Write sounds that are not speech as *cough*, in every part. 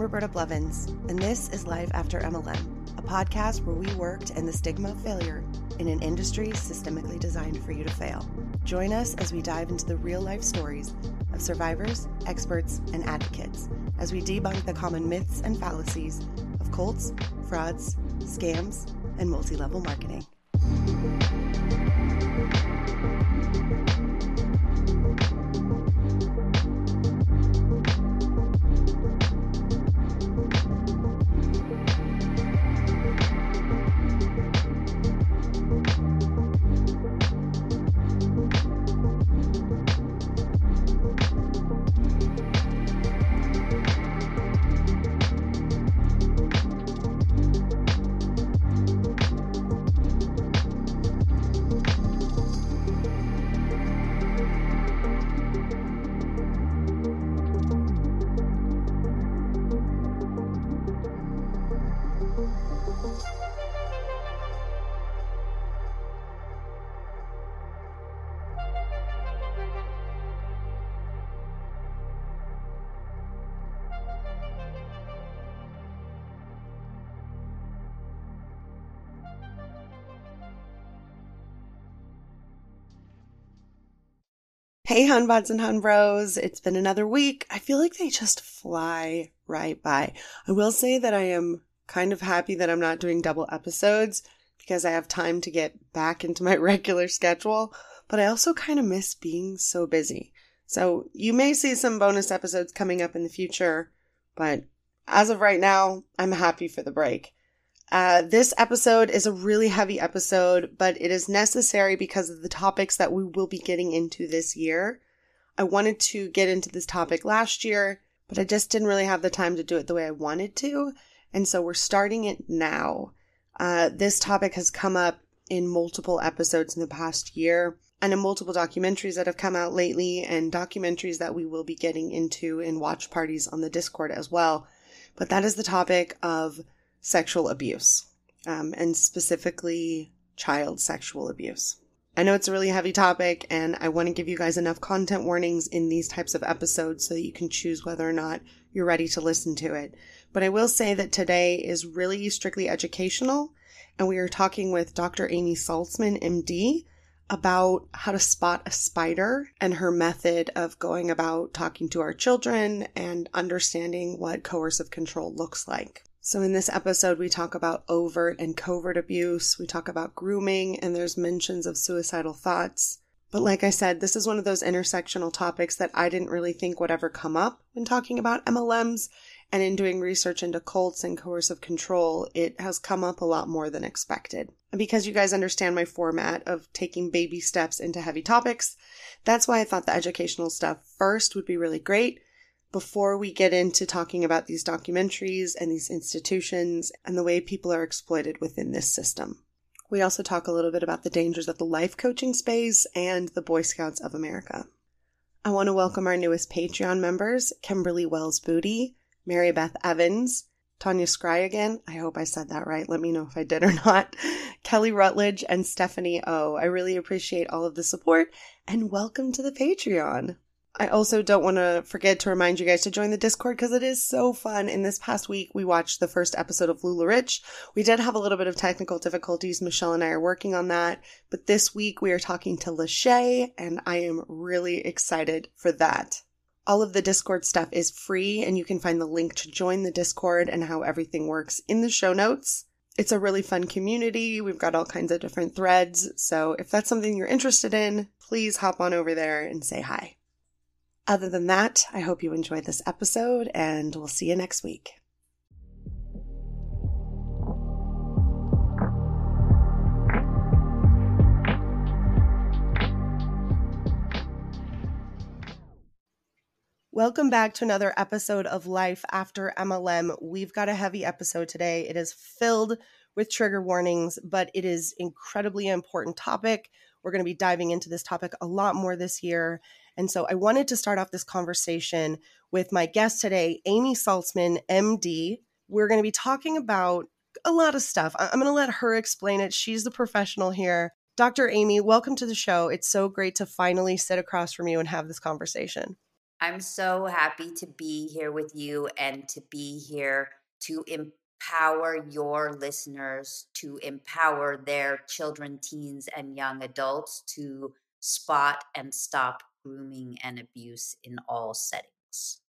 I'm Roberta Blevins, and this is Life After MLM, a podcast where we work to end the stigma of failure in an industry systemically designed for you to fail. Join us as we dive into the real life stories of survivors, experts, and advocates as we debunk the common myths and fallacies of cults, frauds, scams, and multi level marketing. Hey, Hunbots and Hunbros. It's been another week. I feel like they just fly right by. I will say that I am kind of happy that I'm not doing double episodes because I have time to get back into my *laughs* regular schedule, but I also kind of miss being so busy. So you may see some bonus episodes coming up in the future, but as of right now, I'm happy for the break. Uh, this episode is a really heavy episode, but it is necessary because of the topics that we will be getting into this year. I wanted to get into this topic last year, but I just didn't really have the time to do it the way I wanted to. And so we're starting it now. Uh, this topic has come up in multiple episodes in the past year and in multiple documentaries that have come out lately and documentaries that we will be getting into in watch parties on the Discord as well. But that is the topic of sexual abuse, um, and specifically child sexual abuse. I know it's a really heavy topic, and I want to give you guys enough content warnings in these types of episodes so that you can choose whether or not you're ready to listen to it. But I will say that today is really strictly educational, and we are talking with Dr. Amy Saltzman, MD, about how to spot a spider and her method of going about talking to our children and understanding what coercive control looks like. So, in this episode, we talk about overt and covert abuse, we talk about grooming, and there's mentions of suicidal thoughts. But, like I said, this is one of those intersectional topics that I didn't really think would ever come up when talking about MLMs. And in doing research into cults and coercive control, it has come up a lot more than expected. And because you guys understand my format of taking baby steps into heavy topics, that's why I thought the educational stuff first would be really great before we get into talking about these documentaries and these institutions and the way people are exploited within this system. We also talk a little bit about the dangers of the life coaching space and the Boy Scouts of America. I want to welcome our newest Patreon members Kimberly Wells Booty, Mary Beth Evans, Tanya Scry again. I hope I said that right. Let me know if I did or not. *laughs* Kelly Rutledge and Stephanie O. I really appreciate all of the support and welcome to the Patreon. I also don't want to forget to remind you guys to join the Discord because it is so fun. In this past week, we watched the first episode of LuLaRich. We did have a little bit of technical difficulties. Michelle and I are working on that. But this week, we are talking to Lachey, and I am really excited for that. All of the Discord stuff is free, and you can find the link to join the Discord and how everything works in the show notes. It's a really fun community. We've got all kinds of different threads. So if that's something you're interested in, please hop on over there and say hi. Other than that, I hope you enjoyed this episode and we'll see you next week. Welcome back to another episode of Life After MLM. We've got a heavy episode today. It is filled with trigger warnings, but it is incredibly important topic. We're going to be diving into this topic a lot more this year. And so I wanted to start off this conversation with my guest today, Amy Saltzman, MD. We're going to be talking about a lot of stuff. I'm going to let her explain it. She's the professional here. Dr. Amy, welcome to the show. It's so great to finally sit across from you and have this conversation. I'm so happy to be here with you and to be here to empower your listeners, to empower their children, teens, and young adults to spot and stop grooming and abuse in all settings.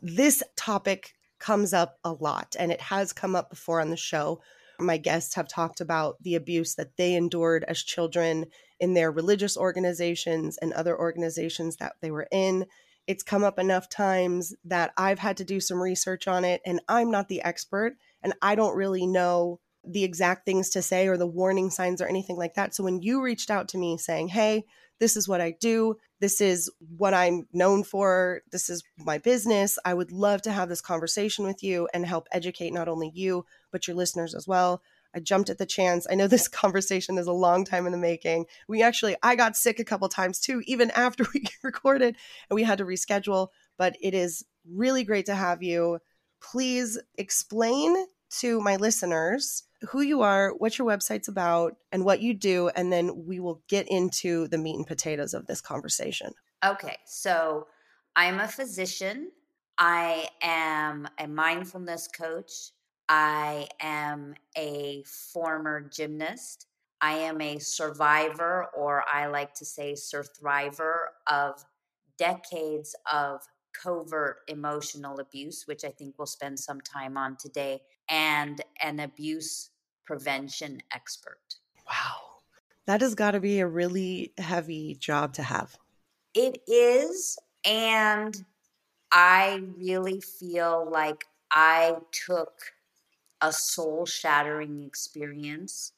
This topic comes up a lot and it has come up before on the show. My guests have talked about the abuse that they endured as children in their religious organizations and other organizations that they were in. It's come up enough times that I've had to do some research on it, and I'm not the expert, and I don't really know the exact things to say or the warning signs or anything like that. So when you reached out to me saying, Hey, this is what I do. This is what I'm known for. This is my business. I would love to have this conversation with you and help educate not only you, but your listeners as well. I jumped at the chance. I know *laughs* this conversation is a long time in the making. We actually, I got sick a couple times too, even *laughs* after we *laughs* recorded and we had to reschedule. But it is really great to have you. Please explain to my listeners who you are, what your website's about, and what you do, and then we will get into the meat and potatoes of this conversation. Okay, so I'm a physician. I am a mindfulness coach. I am a former gymnast. I am a survivor, or I like to say, survivor of decades of covert emotional abuse, which I think we'll spend some time on today, and an abuse prevention expert. Wow. That has got to be a really heavy job to have. It is. And I really feel like I took a soul shattering experience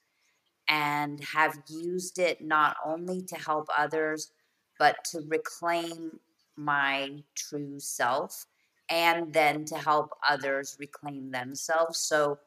and have used it not only to help others, but to reclaim my true self and then to help others reclaim themselves. So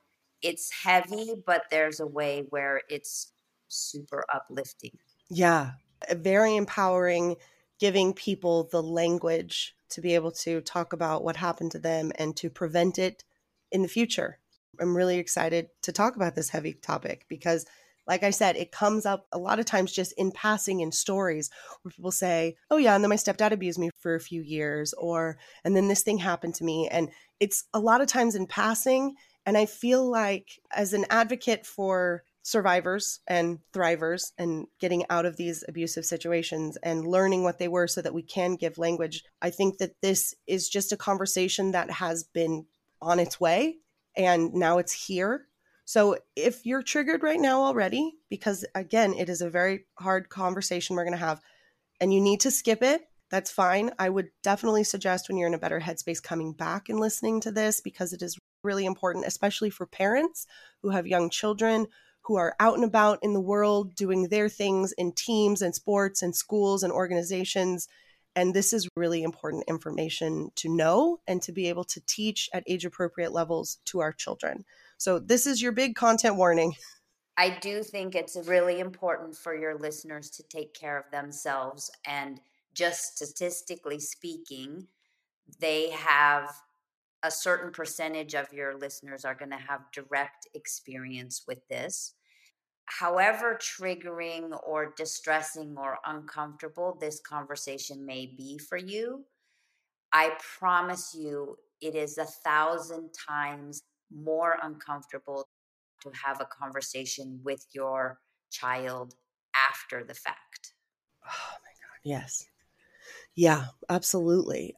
it's heavy, but there's a way where it's super uplifting. Yeah, very empowering, giving people the language to be able to talk about what happened to them and to prevent it in the future. I'm really excited to talk about this heavy topic because like I said, it comes up a lot of times just in passing in stories where people say, Oh, yeah, and then my stepdad abused me for a few years, or, and then this thing happened to me. And it's a lot of times in passing. And I feel like, as an advocate for survivors and thrivers and getting out of these abusive situations and learning what they were so that we can give language, I think that this is just a conversation that has been on its way and now it's here so if you're triggered right now already, because again, it is a very hard conversation we're going to have, and you need to skip it, that's fine. I would definitely suggest when you're in a better headspace coming back and listening to this because it is really important, especially for parents who have young children who are out and about in the world doing their things in teams and sports and schools and organizations. And this is really important information to know and to be able to teach at age appropriate levels to our children. So, this is your big content warning. I do think it's really important for your listeners to take care of themselves. And just statistically speaking, they have a certain percentage of your listeners are going to have direct experience with this. However, triggering or distressing or uncomfortable this conversation may be for you, I promise you it is a thousand times more uncomfortable to have a conversation with your child after the fact. Oh my God. Yes. Yeah, absolutely.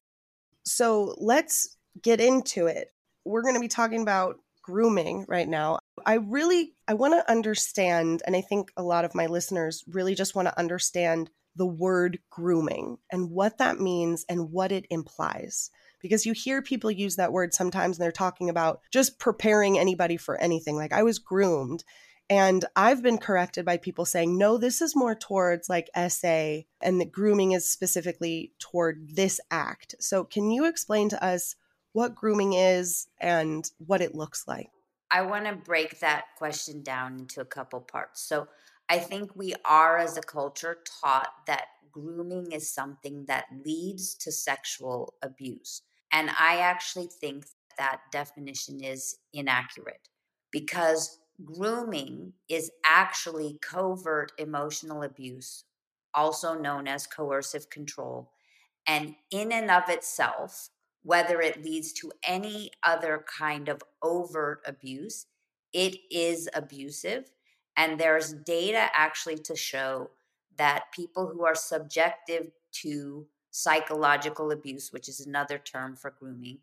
So let's get into it. We're going to be talking about grooming right now. I really I want to understand and I think a lot of my listeners really just want to understand the word grooming and what that means and what it implies because you hear people use that word sometimes and they're talking about just preparing anybody for anything. Like I was groomed. And I've been corrected by people saying, no, this is more towards like SA, and the grooming is specifically toward this act. So, can you explain to us what grooming is and what it looks like? I want to break that question down into a couple parts. So, I think we are as a culture taught that grooming is something that leads to sexual abuse. And I actually think that definition is inaccurate because grooming is actually covert emotional abuse, also known as coercive control. And in and of itself, whether it leads to any other kind of overt abuse, it is abusive. And there's data actually to show that people who are subjective to psychological abuse, which is another term for grooming,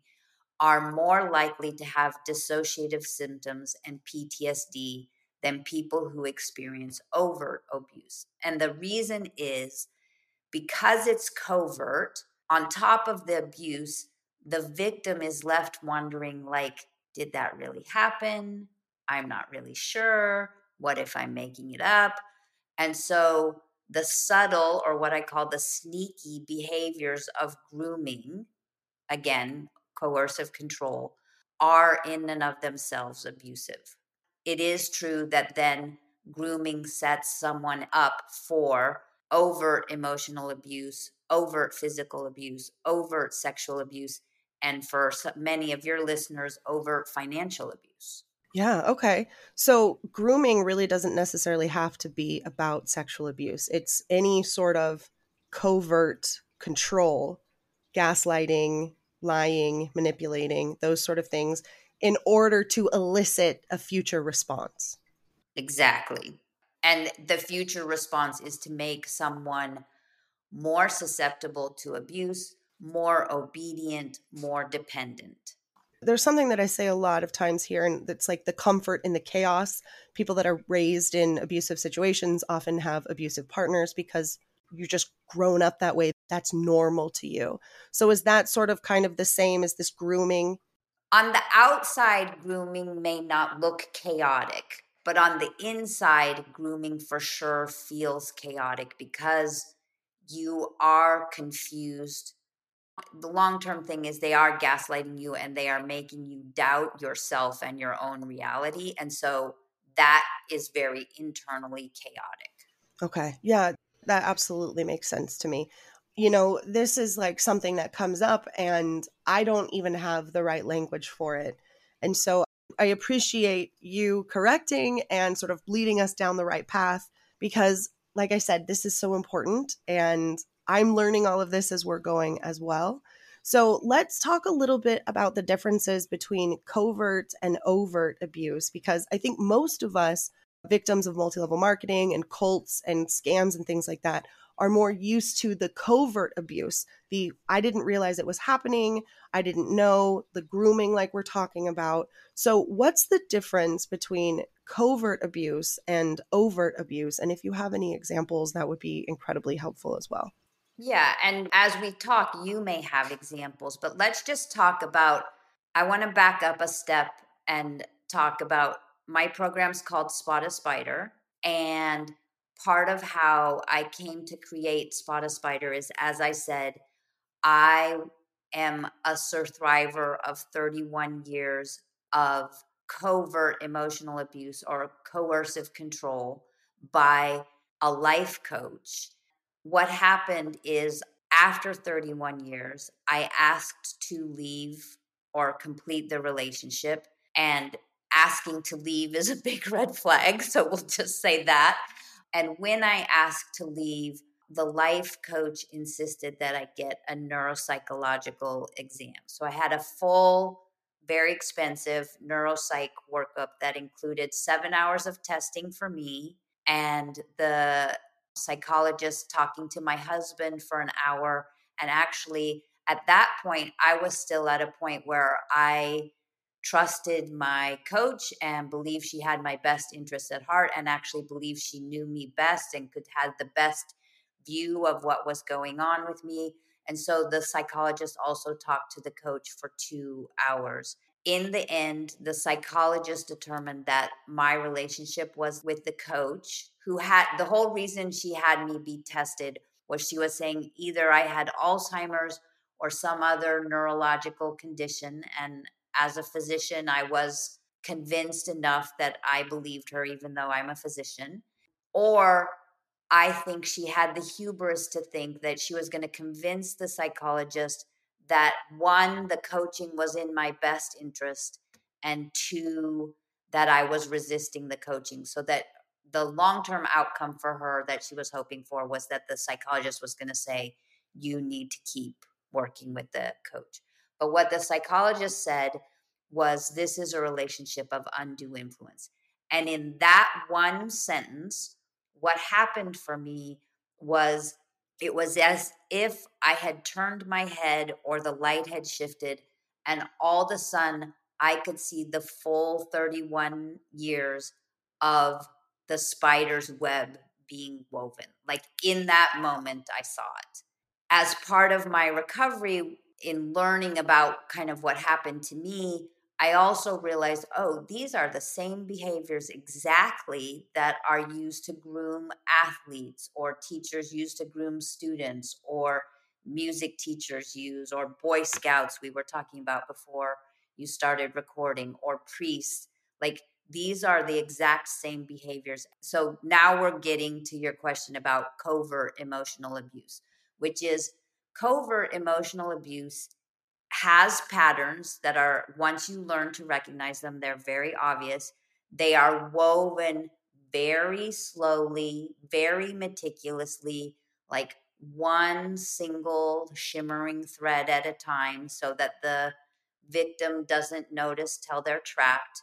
are more likely to have dissociative symptoms and PTSD than people who experience overt abuse. And the reason is because it's covert, on top of the abuse, the victim is left wondering like did that really happen? I'm not really sure. What if I'm making it up? And so the subtle or what I call the sneaky behaviors of grooming, again, coercive control, are in and of themselves abusive. It is true that then grooming sets someone up for overt emotional abuse, overt physical abuse, overt sexual abuse, and for many of your listeners, overt financial abuse. Yeah, okay. So grooming really doesn't necessarily have to be about sexual abuse. It's any sort of covert control, gaslighting, lying, manipulating, those sort of things in order to elicit a future response. Exactly. And the future response is to make someone more susceptible to abuse, more obedient, more dependent there's something that I say a lot of times here, and that's like the comfort in the chaos. People that are raised in abusive situations often have abusive partners because you're just grown up that way. That's normal to you. So, is that sort of kind of the same as this grooming? On the outside, grooming may not look chaotic, but on the inside, grooming for sure feels chaotic because you are confused the long term thing is they are gaslighting you and they are making you doubt yourself and your own reality. And so that is very internally chaotic. Okay. Yeah, that absolutely makes sense to me. You know, this is like something that comes up and I don't even have the right language for it. And so I appreciate you correcting and sort of leading us down the right path because, like I said, this is so important. And I'm learning all of this as we're going as well. So let's talk a little bit about the differences between covert and overt abuse, because I think most of us, victims of multi level marketing and cults and scams and things like that, are more used to the covert abuse. The I didn't realize it was happening, I didn't know, the grooming, like we're talking about. So, what's the difference between covert abuse and overt abuse? And if you have any examples, that would be incredibly helpful as well. Yeah. And as we talk, you may have examples, but let's just talk about. I want to back up a step and talk about my program's called Spot a Spider. And part of how I came to create Spot a Spider is, as I said, I am a survivor of 31 years of covert emotional abuse or coercive control by a life coach what happened is after 31 years, I asked to leave or complete the relationship. And asking to leave is a *laughs* big red flag. So we'll just say that. And when I asked to leave, the life coach insisted that I get a neuropsychological exam. So I had a full, very expensive neuropsych workup that included seven hours of testing for me and the psychologist talking to my husband for an hour. And actually, at that point, I was still at a point where I trusted my coach and believed she had my best interests at heart and actually believed she knew me best and could have the best view of what was going on with me. And so the psychologist also talked to the coach for two hours in the end, the psychologist determined that my relationship was with the coach who had the whole reason she had me be tested was she was saying either I had Alzheimer's or some other neurological condition. And as a physician, I was convinced enough that I believed her, even though I'm a physician. Or I think she had the hubris to think that she was going to convince the psychologist that one, the coaching was in my best interest, and two, that I was resisting the coaching. So that the long term outcome for her that she was hoping for was that the psychologist was going to say, you need to keep working with the coach. But what the psychologist said was this is a relationship of undue influence. And in that one sentence, what happened for me was it was as if I had turned my head or the light had shifted, and all of a sudden I could see the full 31 years of the spider's web being woven. Like in that moment, I saw it. As part of my recovery, in learning about kind of what happened to me, I also realized, oh, these are the same behaviors exactly that are used to groom athletes, or teachers use to groom students, or music teachers use, or Boy Scouts, we were talking about before you started recording, or priests. Like these are the exact same behaviors. So now we're getting to your question about covert emotional abuse, which is covert emotional abuse has patterns that are once you learn to recognize them they're very obvious. They are woven very slowly very meticulously like one single shimmering thread at a time so that the victim doesn't notice till they're trapped.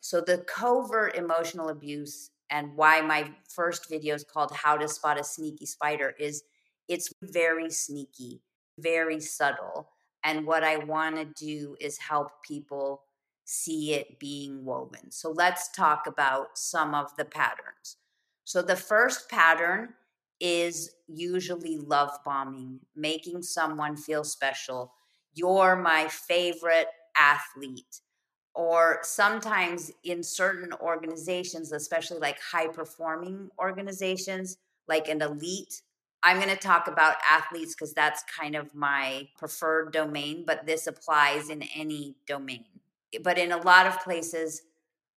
So the covert emotional abuse and why my first video is called how to spot a sneaky spider is it's very sneaky very subtle and what I want to do is help people see it being woven. So let's talk about some of the patterns. So the first pattern is usually love bombing, making someone feel special. You're my favorite athlete. Or sometimes in certain organizations, especially like high performing organizations, like an elite I'm going to talk about athletes because that's kind of my preferred domain, but this applies in any domain. But in a lot of places,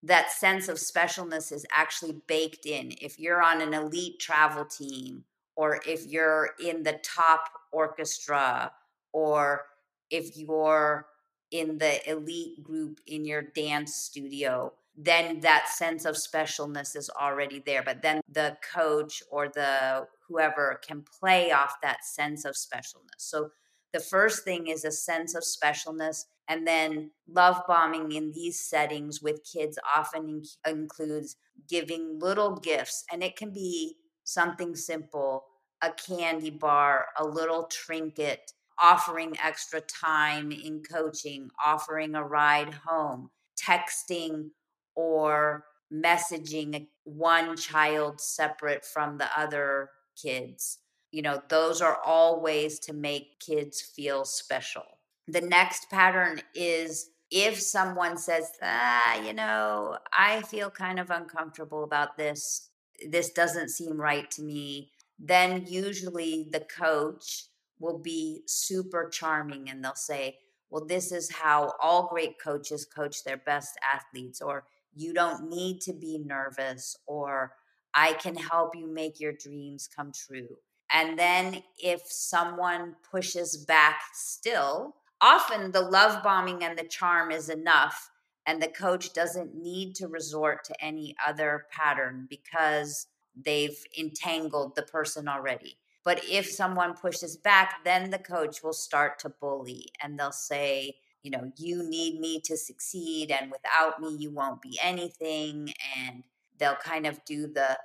that sense of specialness is actually baked in. If you're on an elite travel team, or if you're in the top orchestra, or if you're in the elite group in your dance studio, then that sense of specialness is already there. But then the coach or the whoever can play off that sense of specialness. So the first thing is a sense of specialness. And then love bombing in these settings with kids often in- includes giving little gifts. And it can be something simple a candy bar, a little trinket, offering extra time in coaching, offering a ride home, texting or messaging one child separate from the other kids. You know, those are all ways to make kids feel special. The next pattern is if someone says, ah, you know, I feel kind of uncomfortable about this, this doesn't seem right to me, then usually the coach will be super charming and they'll say, well, this is how all great coaches coach their best athletes, or you don't need to be nervous, or I can help you make your dreams come true. And then if someone pushes back still, often the love bombing and the charm is enough. And the coach doesn't need to resort to any other pattern because they've entangled the person already. But if someone pushes back, then the coach will start to bully and they'll say, you know, you need me to succeed, and without me, you won't be anything. And they'll kind of do the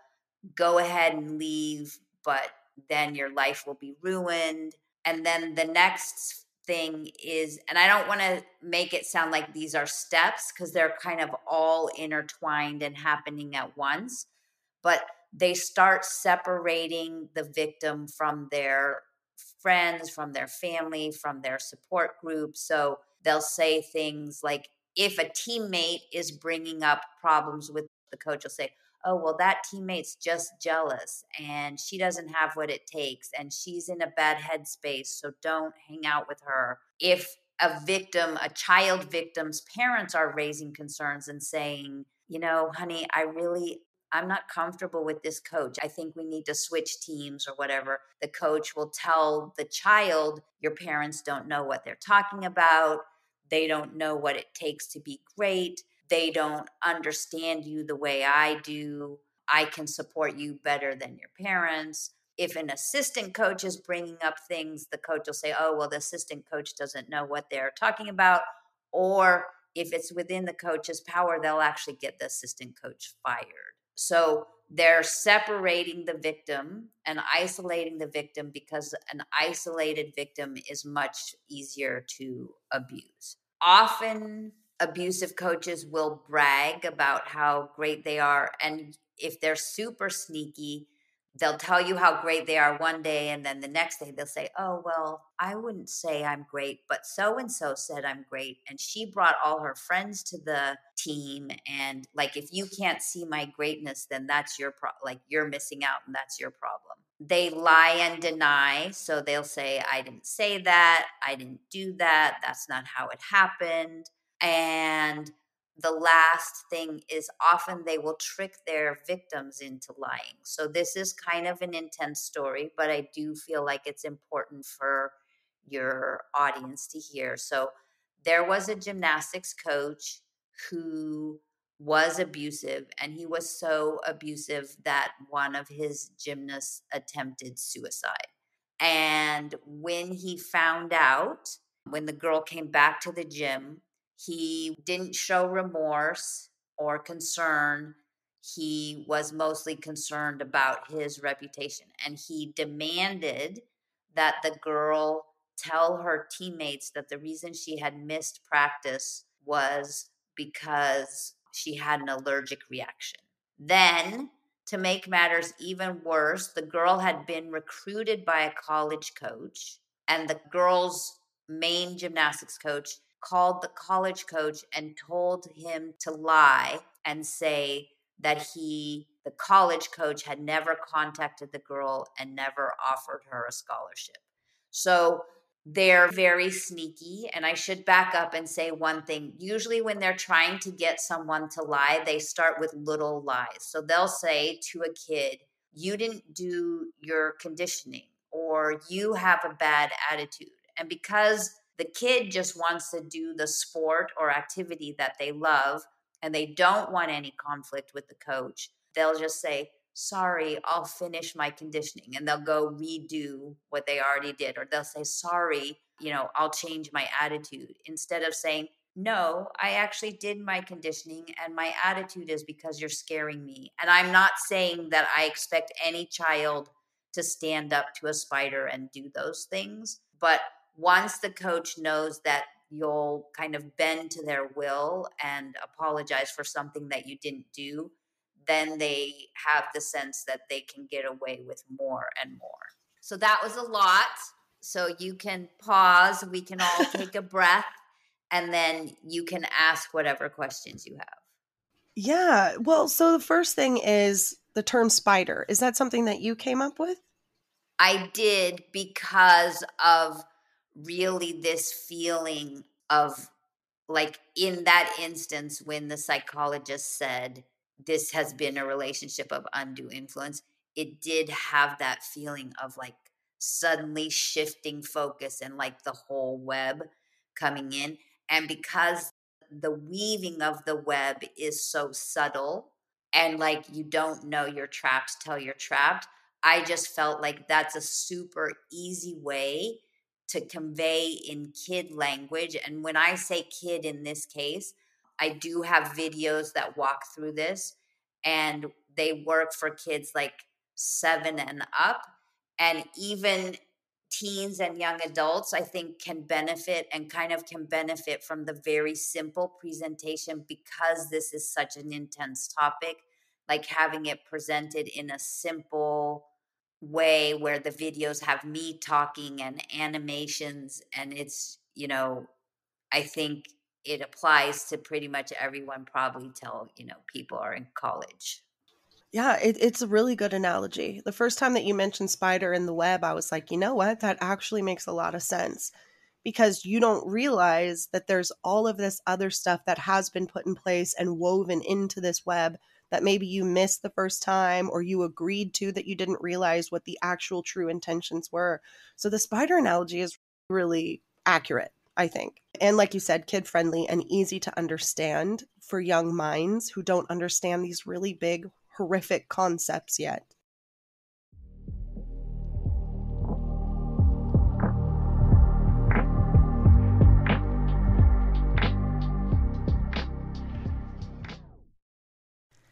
go ahead and leave, but then your life will be ruined. And then the next thing is, and I don't want to make it sound like these are steps because they're kind of all intertwined and happening at once, but they start separating the victim from their friends, from their family, from their support group. So they'll say things like, if a teammate is bringing up problems with the coach, will say, oh, well, that teammate's just jealous and she doesn't have what it takes and she's in a bad headspace. So don't hang out with her. If a victim, a child victim's parents are raising concerns and saying, you know, honey, I really, I'm not comfortable with this coach. I think we need to switch teams or whatever. The coach will tell the child, your parents don't know what they're talking about. They don't know what it takes to be great they don't understand you the way I do. I can support you better than your parents. If an assistant coach is bringing up things, the coach will say, oh, well, the assistant coach doesn't know what they're talking about. Or if it's within the coach's power, they'll actually get the assistant coach fired. So they're separating the victim and isolating the victim because an isolated victim is much easier to abuse. Often, abusive coaches will brag about how great they are. And if they're super sneaky, they'll tell you how great they are one day and then the next day they'll say oh well i wouldn't say i'm great but so and so said i'm great and she brought all her friends to the team and like if you can't see my greatness then that's your pro- like you're missing out and that's your problem they lie and deny so they'll say i didn't say that i didn't do that that's not how it happened and the last thing is often they will trick their victims into lying. So this is kind of an intense story, but I do feel like it's important for your audience to hear. So there was a gymnastics coach who was abusive and he was so abusive that one of his gymnasts attempted suicide. And when he found out, when the girl came back to the gym, he didn't show remorse or concern. He was mostly concerned about his reputation. And he demanded that the girl tell her teammates that the reason she had missed practice was because she had an allergic reaction. Then, to make matters even worse, the girl had been recruited by a college coach, and the girl's main gymnastics coach called the college coach and told him to lie and say that he, the college coach, had never contacted the girl and never offered her a scholarship. So they're very sneaky. And I should back up and say one thing. Usually, when they're trying to get someone to lie, they start with little lies. So they'll say to a kid, You didn't do your conditioning, or you have a bad attitude. And because the kid just wants to do the sport or activity that they love and they don't want any conflict with the coach, they'll just say, Sorry, I'll finish my conditioning. And they'll go redo what they already did. Or they'll say, Sorry, you know, I'll change my attitude. Instead of saying, no, I actually did my conditioning, and my attitude is because you're scaring me. And I'm not saying that I expect any child to stand up to a spider and do those things, but once the coach knows that you'll kind of bend to their will and apologize for something that you didn't do, then they have the sense that they can get away with more and more. So that was a lot. So you can pause, we can all *laughs* take a breath, and then you can ask whatever questions you have. Yeah. Well, so the first thing is the term spider. Is that something that you came up with? I did because of really this feeling of like in that instance when the psychologist said this has been a relationship of undue influence it did have that feeling of like suddenly shifting focus and like the whole web coming in and because the weaving of the web is so subtle and like you don't know you're trapped till you're trapped i just felt like that's a super easy way to convey in kid language. And when I say kid in this case, I do have videos that walk through this, and they work for kids like seven and up. And even teens and young adults, I think, can benefit and kind of can benefit from the very simple presentation because this is such an intense topic. Like having it presented in a simple, way where the videos have me talking and animations and it's you know i think it applies to pretty much everyone probably till you know people are in college. Yeah it, it's a really good analogy. The first time that you mentioned spider in the web i was like you know what? That actually makes a lot of sense because you don't realize that there's all of this other stuff that has been put in place and woven into this web that maybe you missed the first time or you agreed to that you didn't realize what the actual true intentions were. So the spider analogy is really accurate, I think. And like you said, kid friendly and easy to understand for young minds who don't understand these really big, horrific concepts yet.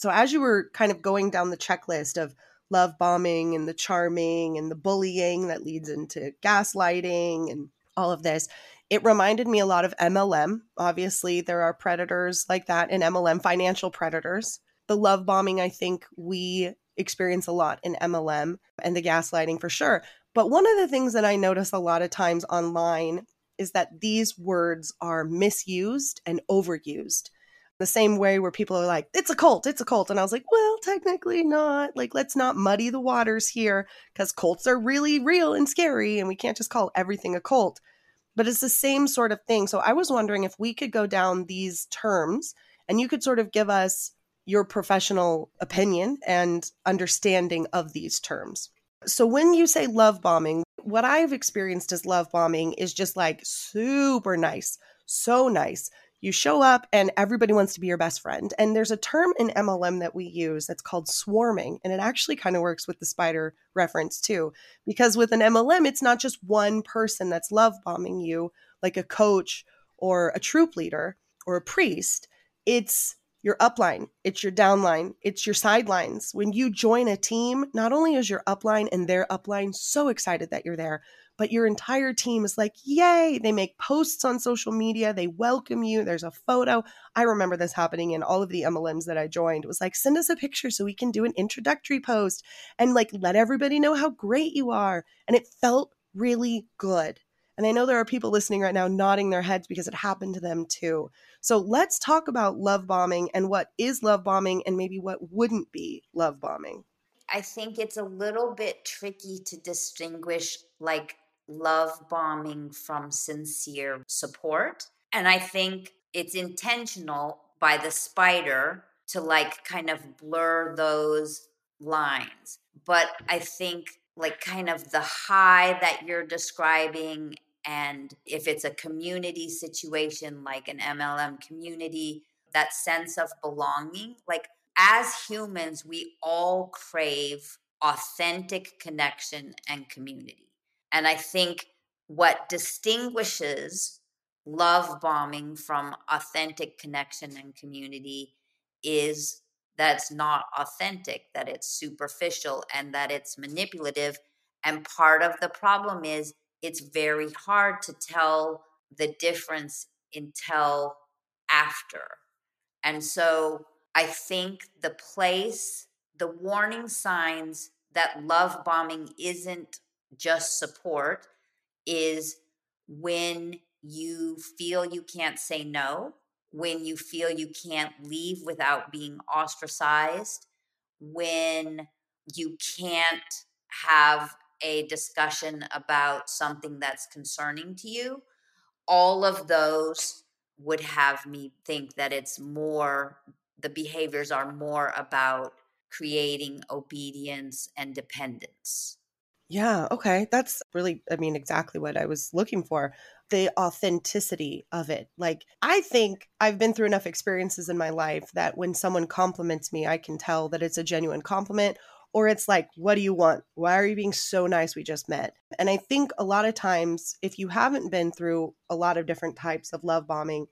So as you were kind of going down the checklist of love bombing and the charming and the bullying that leads into gaslighting and all of this, it reminded me a lot of MLM. Obviously, there are predators like that in MLM, financial predators. The love bombing, I think we experience a lot in MLM and the gaslighting for sure. But one of the things that I notice a lot of times online is that these words are misused and overused the same way where people are like, it's a cult, it's a cult. And I was like, well, technically not. Like, let's not muddy the waters here because cults are really real and scary and we can't just call everything a cult. But it's the same sort of thing. So I was wondering if we could go down these terms and you could sort of give us your professional opinion and understanding of these terms. So when you say love bombing, what I've experienced as love bombing is just like super nice, so nice you show up and everybody wants to be your best friend. And there's a term in MLM that we use that's called swarming. And it actually kind of works with the spider reference too. Because with an MLM, it's not just one person that's love bombing you, like a coach or a troop leader or a priest. It's your upline, it's your downline, it's your sidelines. When you join a team, not only is your upline and their upline so excited that you're there, but your entire team is like, yay. They make posts on social media, they welcome you, there's a photo. I remember this happening in all of the MLMs that I joined. It was like, send us a picture so we can do an introductory post and like let everybody know how great you are. And it felt really good. And I know there are people listening right now nodding their heads because it happened to them too. So let's talk about love bombing and what is love bombing and maybe what wouldn't be love bombing. I think it's a little bit tricky to distinguish like love bombing from sincere support. And I think it's intentional by the spider to like kind of blur those lines. But I think like kind of the high that you're describing and if it's a community situation like an MLM community, that sense of belonging, like as humans, we all crave authentic connection and community. And I think what distinguishes love bombing from authentic connection and community is that it's not authentic, that it's superficial, and that it's manipulative. And part of the problem is it's very hard to tell the difference until after. And so I think the place, the warning signs that love bombing isn't just support is when you feel you can't say no, when you feel you can't leave without being ostracized, when you can't have a discussion about something that's concerning to you, all of those would have me think that it's more, the behaviors are more about creating obedience and dependence. Yeah, okay. That's really, I mean, exactly what I was looking for the authenticity of it. Like, I think I've been through enough experiences in my life that when someone compliments me, I can tell that it's a genuine compliment or it's like, what do you want? Why are you being so nice? We just met. And I think a lot of times, if you haven't been through a lot of different types of love bombing,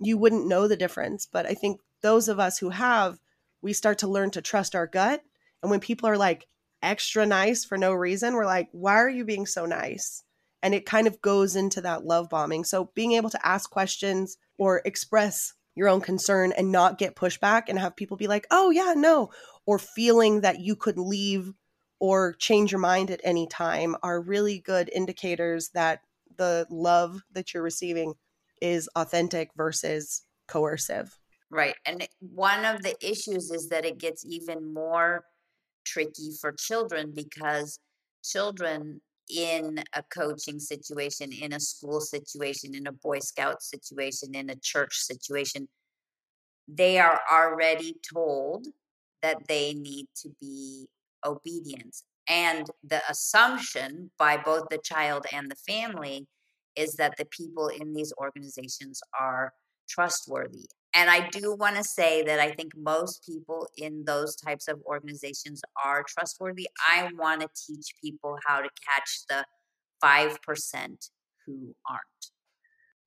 you wouldn't know the difference. But I think those of us who have, we start to learn to trust our gut. And when people are like extra nice for no reason, we're like, why are you being so nice? And it kind of goes into that love bombing. So being able to ask questions or express your own concern and not get pushback and have people be like, oh, yeah, no, or feeling that you could leave or change your mind at any time are really good indicators that the love that you're receiving is authentic versus coercive. Right. And one of the issues is that it gets even more tricky for children because children in a coaching situation, in a school situation, in a Boy Scout situation, in a church situation, they are already told that they need to be obedient. And the assumption by both the child and the family is that the people in these organizations are trustworthy. And I do want to say that I think most people in those types of organizations are trustworthy. I want to teach people how to catch the 5% who aren't.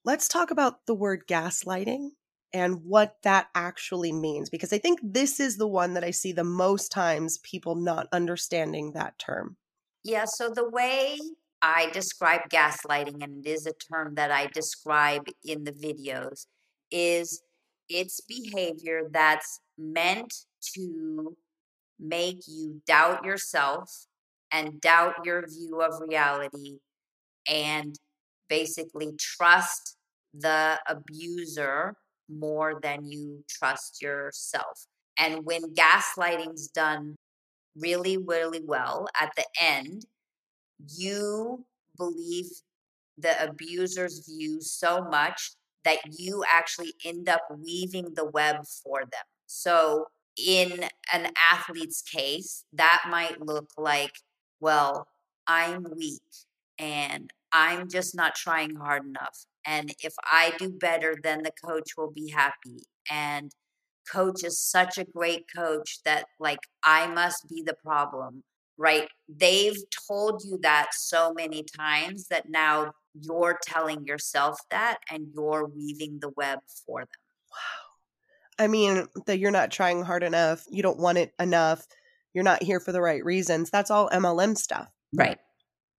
Let's talk about the word gaslighting and what that actually means, because I think this is the one that I see the most times people not understanding that term. Yeah, so the way I describe gaslighting, and it is a term that I describe in the videos, is it's behavior that's meant to make you doubt yourself and doubt your view of reality and basically trust the abuser more than you trust yourself. And when gaslighting's done really, really well at the end, you believe the abuser's view so much that you actually end up weaving the web for them. So, in an athlete's case, that might look like, well, I'm weak and I'm just not trying hard enough. And if I do better, then the coach will be happy. And coach is such a great coach that, like, I must be the problem, right? They've told you that so many times that now you're telling yourself that and you're weaving the web for them. Wow. I mean, that you're not trying hard enough, you don't want it enough, you're not here for the right reasons. That's all MLM stuff. Right.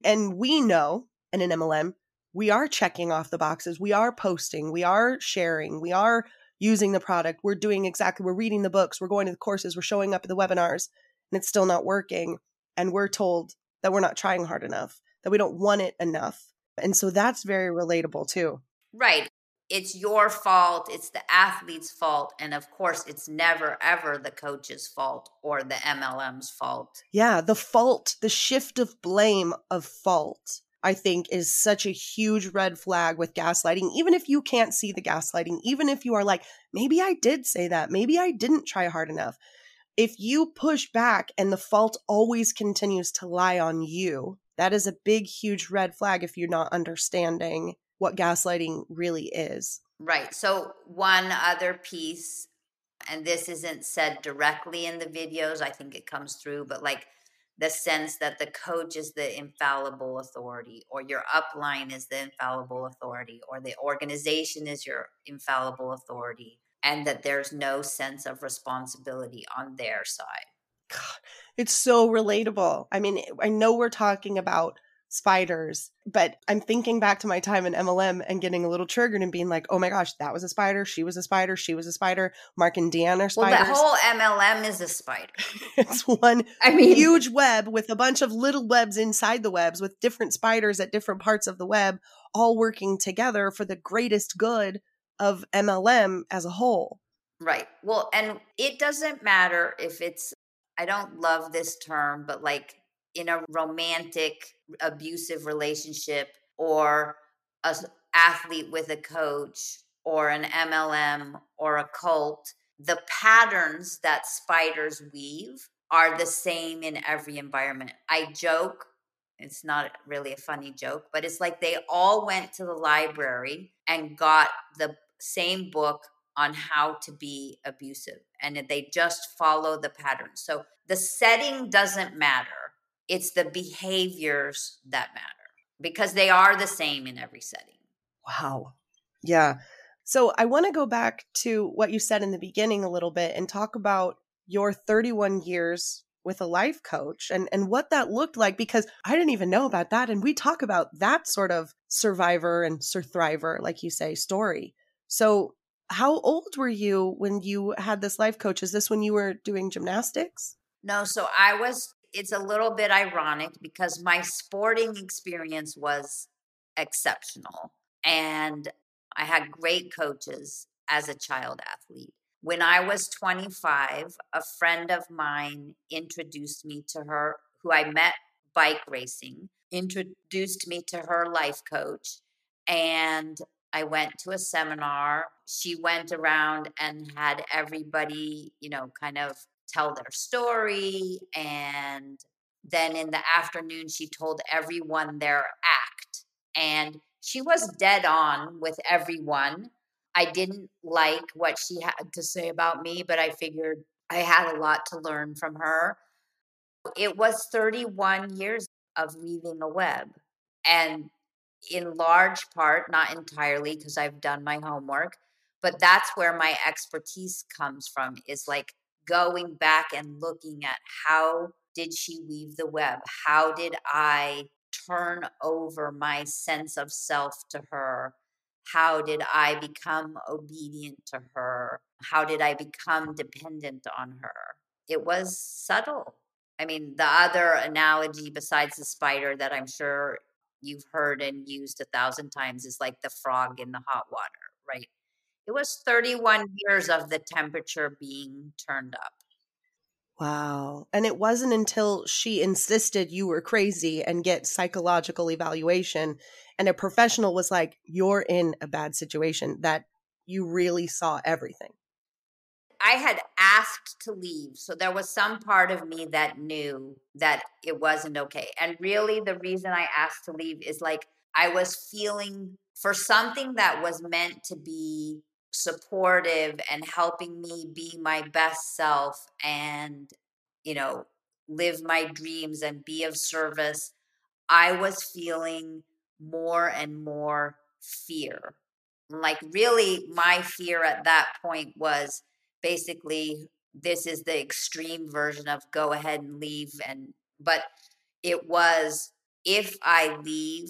And we know in an MLM, we are checking off the boxes, we are posting, we are sharing, we are using the product, we're doing exactly, we're reading the books, we're going to the courses, we're showing up at the webinars, and it's still not working. And we're told that we're not trying hard enough, that we don't want it enough and so that's very relatable too. Right. It's your fault. It's the athlete's fault. And of course, it's never, ever the coach's fault or the MLM's fault. Yeah. The fault, the shift of blame of fault I think is such a huge red flag with gaslighting. Even if you can't see the gaslighting, even if you are like, maybe I did say that, maybe I didn't try hard enough. If you push back and the fault always continues to lie on you, that is a big, huge red flag if you're not understanding what gaslighting really is. Right. So, one other piece, and this isn't said directly in the videos, I think it comes through, but like the sense that the coach is the infallible authority, or your upline is the infallible authority, or the organization is your infallible authority, and that there's no sense of responsibility on their side. God, it's so relatable. I mean, I know we're talking about spiders. But I'm thinking back to my time in MLM and getting a little triggered and being like, oh my gosh, that was a spider. She was a spider. She was a spider. Mark and Deanna are spiders. Well, the whole MLM is a spider. *laughs* it's one I mean, huge web with a bunch of little webs inside the webs with different spiders at different parts of the web, all working together for the greatest good of MLM as a whole. Right. Well, and it doesn't matter if it's, I don't love this term, but like in a romantic abusive relationship or a athlete with a coach or an MLM or a cult, the patterns that spiders weave are the same in every environment. I joke, it's not really a funny joke, but it's like they all went to the library and got the same book on how to be abusive and they just follow the pattern. So the setting doesn't matter it's the behaviors that matter because they are the same in every setting. Wow. Yeah. So I want to go back to what you said in the beginning a little bit and talk about your 31 years with a life coach and, and what that looked like because I didn't even know about that. And we talk about that sort of survivor and surthriver, like you say, story. So how old were you when you had this life coach? Is this when you were doing gymnastics? No, so I was it's a little bit ironic because my sporting experience was exceptional and I had great coaches as a child athlete. When I was 25, a friend of mine introduced me to her, who I met bike racing, introduced me to her life coach. And I went to a seminar. She went around and had everybody, you know, kind of tell their story. And then in the afternoon, she told everyone their act. And she was dead on with everyone. I didn't like what she had to say about me, but I figured I had a lot to learn from her. It was 31 years of weaving a web. And in large part, not entirely, because I've done my homework, but that's where my expertise comes from is like going back and looking at how did she weave the web? How did I turn over my sense of self to her? How did I become obedient to her? How did I become dependent on her? It was subtle. I mean, the other analogy besides the spider that I'm sure you've heard and used a thousand times is like the frog in the hot water, right? It was 31 years of the temperature being turned up. Wow. And it wasn't until she insisted you were crazy and get psychological evaluation and a professional was like, you're in a bad situation that you really saw everything. I had asked to leave. So there was some part of me that knew that it wasn't okay. And really, the reason I asked to leave is like I was feeling for something that was meant to be supportive and helping me be my best self and you know live my dreams and be of service i was feeling more and more fear like really my fear at that point was basically this is the extreme version of go ahead and leave and but it was if i leave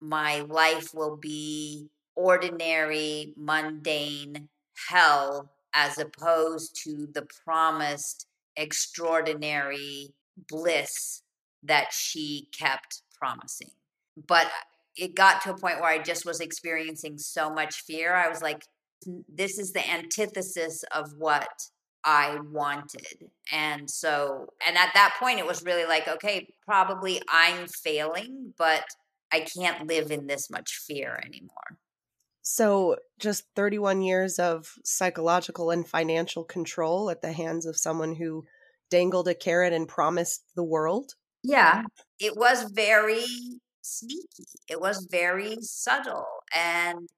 my life will be ordinary, mundane hell as opposed to the promised extraordinary bliss that she kept promising. But it got to a point where I just was experiencing so much fear. I was like, this is the antithesis of what I wanted. And so, and at that point, it was really like, okay, probably I'm failing, but I can't live in this much fear anymore. So, just 31 years of psychological and financial control at the hands of someone who dangled a carrot and promised the world? Yeah, it was very sneaky. It was very subtle. And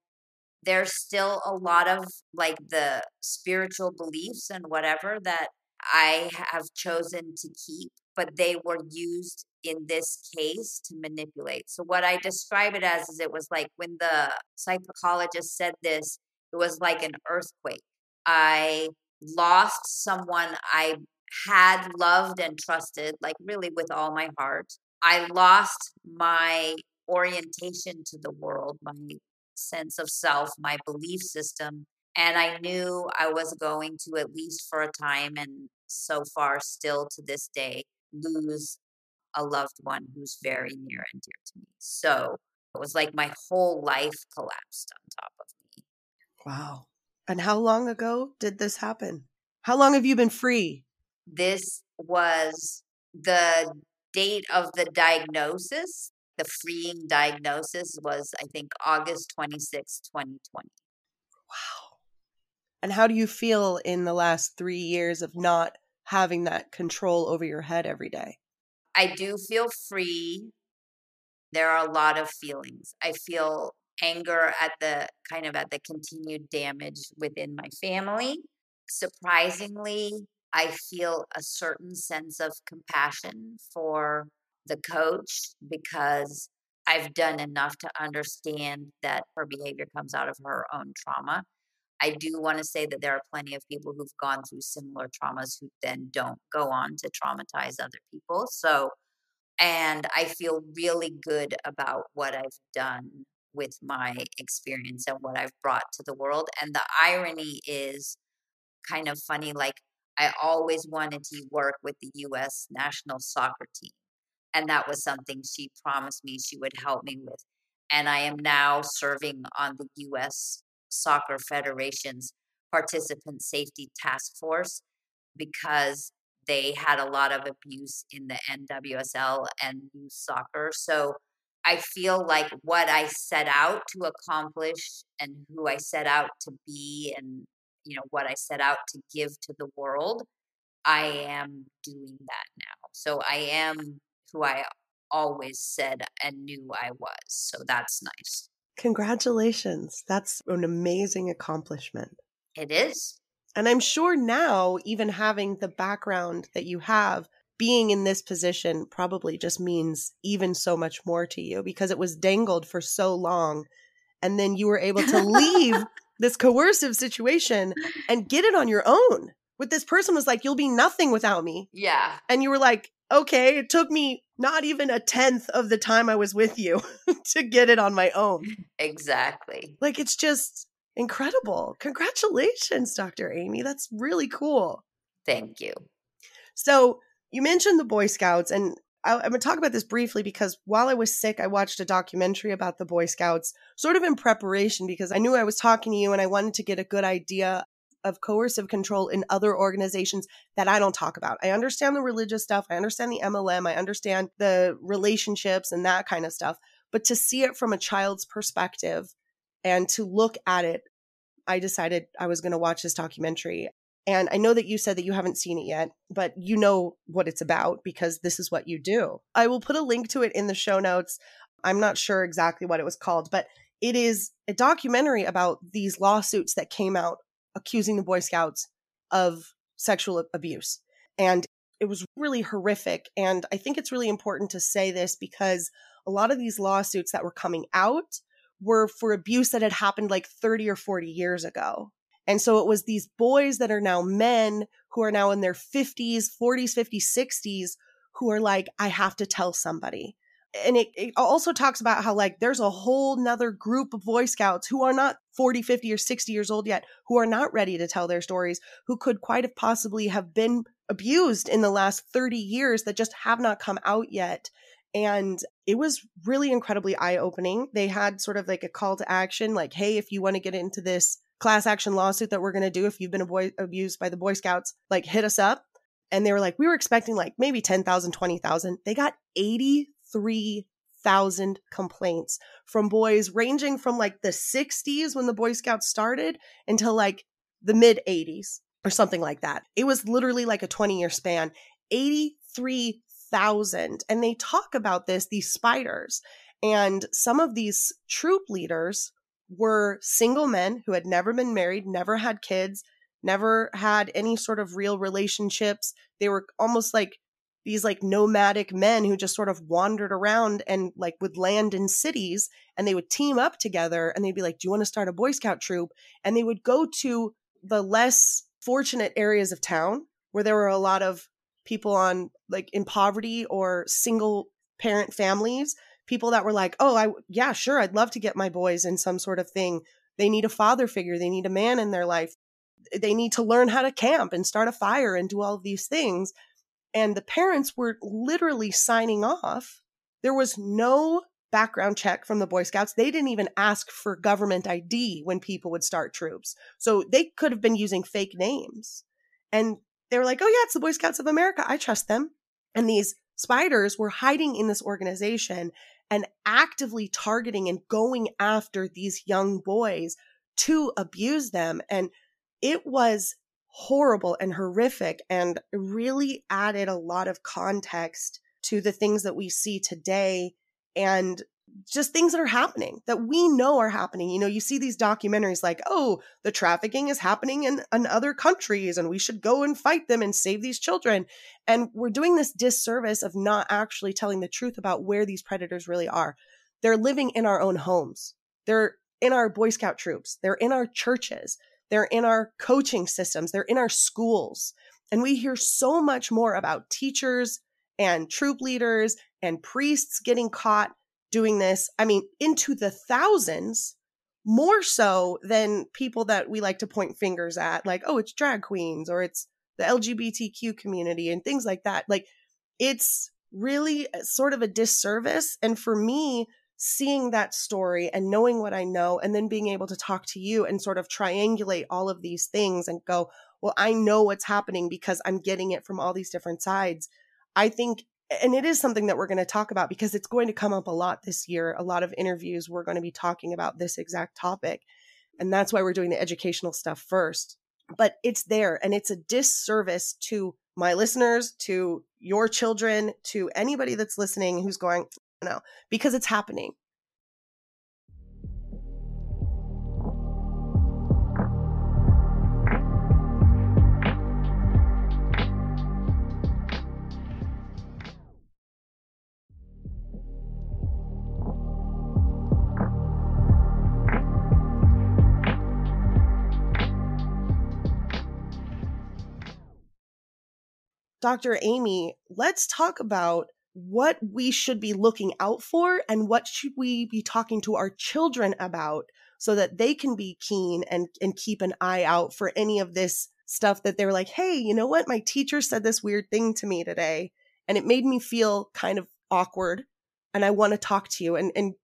there's still a lot of like the spiritual beliefs and whatever that I have chosen to keep, but they were used in this case to manipulate. So, what I describe it as is it was like when the psychologist said this, it was like an earthquake. I lost someone I had loved and trusted, like really with all my heart. I lost my orientation to the world, my sense of self, my belief system. And I knew I was going to, at least for a time, and so far still to this day, lose a loved one who's very near and dear to me. So it was like my whole life collapsed on top of me. Wow. And how long ago did this happen? How long have you been free? This was the date of the diagnosis. The freeing diagnosis was, I think, August 26, 2020. Wow. And how do you feel in the last three years of not having that control over your head every day? I do feel free. There are a lot of feelings. I feel anger at the kind of at the continued damage within my family. Surprisingly, I feel a certain sense of compassion for the coach because I've done enough to understand that her behavior comes out of her own trauma. I do want to say that there are plenty of people who've gone through similar traumas who then don't go on to traumatize other people. So, and I feel really good about what I've done with my experience and what I've brought to the world. And the irony is kind of funny. Like, I always wanted to work with the US national soccer team. And that was something she promised me she would help me with. And I am now serving on the US Soccer Federation's participant safety task force because they had a lot of abuse in the NWSL and youth soccer. So I feel like what I set out to accomplish and who I set out to be and you know what I set out to give to the world, I am doing that now. So I am who I always said and knew I was. So that's nice. Congratulations. That's an amazing accomplishment. It is. And I'm sure now, even having the background that you have, being in this position probably just means even so much more to you because it was dangled for so long. And then you were able to leave *laughs* this coercive situation and get it on your own. With this person was like, You'll be nothing without me. Yeah. And you were like, Okay, it took me not even a tenth of the time I was with you *laughs* to get it on my own. Exactly. Like, it's just incredible. Congratulations, Dr. Amy. That's really cool. Thank you. So, you mentioned the Boy Scouts, and I, am going to talk about this briefly because while I was sick, I watched a documentary about the Boy Scouts, sort of in preparation because I knew I was talking to you and I wanted to get a good idea of coercive control in other organizations that I don't talk about. I understand the religious stuff, I understand the MLM, I understand the relationships and that kind of stuff. But to see it from a child's perspective and to look at it, I decided I was going to watch this documentary. And I know that you said that you haven't seen it yet, but you know what it's about because this is what you do. I will put a link to it in the show notes. I'm not sure exactly what it was called, but it is a documentary about these lawsuits that came out accusing the Boy Scouts of sexual abuse. And it was really horrific. And I think it's really important to say this because a lot of these lawsuits that were coming out were for abuse that had happened like 30 or 40 years ago. And so it was these boys that are now men who are now in their 50s, 40s, 50s, 60s who are like, I have to tell somebody and it, it, also talks about how like there's a whole nother group of boy scouts who are not 40 50 or 60 years old yet who are not ready to tell their stories who could quite have possibly have been abused in the last 30 years that just have not come out yet. And it was really incredibly eye-opening. They had sort of like a call to action like hey if you want to get into this class action lawsuit that we're going to do if you've been abused by the boy scouts like hit us up. And they were like we were expecting like maybe 10,000 20,000 they got 80 80,000 complaints from boys ranging from like the 60s when the Boy Scouts started until like the mid 80s or something like that. It was literally like a 20 year span. 83,000. And they talk about this, these spiders. And some of these troop leaders were single men who had never been married, never had kids, never had any sort of real relationships. They were almost like these like nomadic men who just sort of wandered around and like would land in cities and they would team up together and they'd be like, Do you want to start a Boy Scout troop? And they would go to the less fortunate areas of town where there were a lot of people on like in poverty or single parent families people that were like, oh, I, yeah, sure, I'd love to get my boys in some sort of thing. They need a father figure, they need a man in their life. They need to learn how to camp and start a fire and do all of these things. And the parents were literally signing off. There was no background check from the Boy Scouts. They didn't even ask for government ID when people would start troops. So they could have been using fake names. And they were like, oh, yeah, it's the Boy Scouts of America. I trust them. And these spiders were hiding in this organization and actively targeting and going after these young boys to abuse them. And it was horrible and horrific and really added a lot of context to the things that we see today and just things that are happening that we know are happening. You know, you see these documentaries like, oh, the trafficking is happening in, in other countries and we should go and fight them and save these children. And we're doing this disservice of not actually telling the truth about where these predators really are. They're living in our own homes, they're in our Boy Scout troops, they're in our churches, they're in our coaching systems, they're in our schools. And we hear so much more about teachers and troop leaders and priests getting caught doing this, I mean, into the thousands, more so than people that we like to point fingers at, like, oh, it's drag queens or it's the LGBTQ community and things like that. Like, it's really uh, sort of a disservice. And for me, seeing that story and knowing what I know, and then being able to talk to you and sort of triangulate all of these things and go, well, I know what's happening because I'm getting it from all these different sides. I think and it is something that we're going to talk about because it's going to come up a lot this year. A lot of interviews, we're going to be talking about this exact topic. And that's why we're doing the educational stuff first. But it's there and it's a disservice to my listeners, to your children, to anybody that's listening who's going, no, because it's happening. Dr. Amy, let's talk about what we should be looking out for and what should we be talking to our children about so that they can be keen and, and keep an eye out for any of this stuff that they're like, hey, you know what? My teacher said this weird thing to me today and it made me feel kind of awkward and I want to talk to you and, and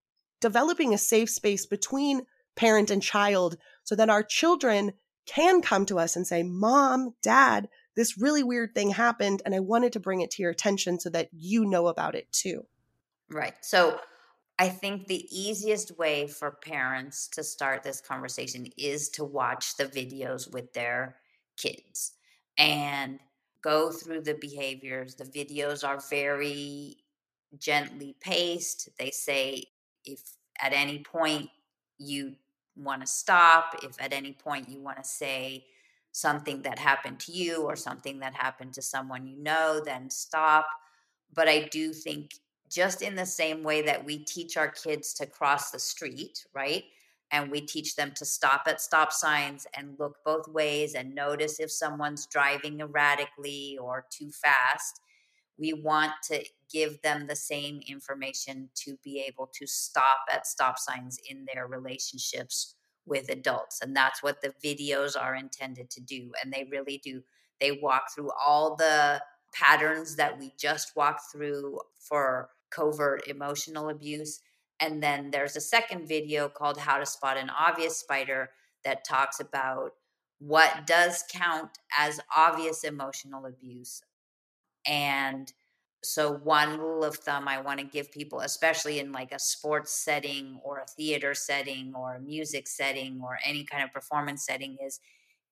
developing a safe space between parent and child so that our children can come to us and say, Mom, Dad, this really weird thing happened and I wanted to bring it to your attention so that you know about it too. Right. So I think the easiest way for parents to start this conversation is to watch the videos with their kids and go through the behaviors. The videos are very gently paced. They say if at any point you want to stop, if at any point you want to say, something that happened to you or something that happened to someone you know, then stop. But I do think just in the same way that we teach our kids to cross the street, right? And we teach them to stop at stop signs and look both ways and notice if someone's driving erratically or too fast. We want to give them the same information to be able to stop at stop signs in their relationships with adults. And that's what the videos are intended to do. And they really do. They walk through all the patterns that we just walked through for covert emotional abuse. And then there's a second video called How to Spot an Obvious Spider that talks about what does count as obvious emotional abuse and So, one rule of thumb I want to give people, especially in like a sports setting or a theater setting or a music setting or any kind of performance setting, is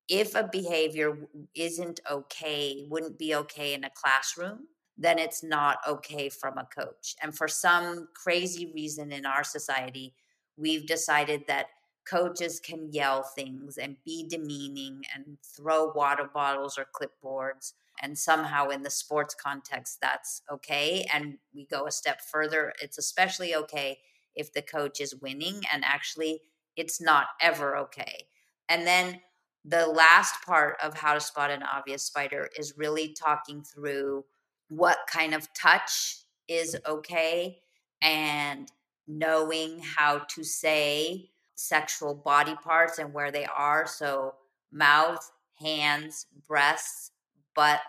if a behavior isn't okay, wouldn't be okay in a classroom, then it's not okay from a coach. And for some crazy reason in our society, we've decided that coaches can yell things and be demeaning and throw water bottles or clipboards and somehow in the sports context that's okay and we go a step further it's especially okay if the coach is winning and actually it's not ever okay. And then the last part of how to spot an obvious spider is really talking through what kind of touch is okay and knowing how to say sexual body parts and where they are so mouth hands breasts butt,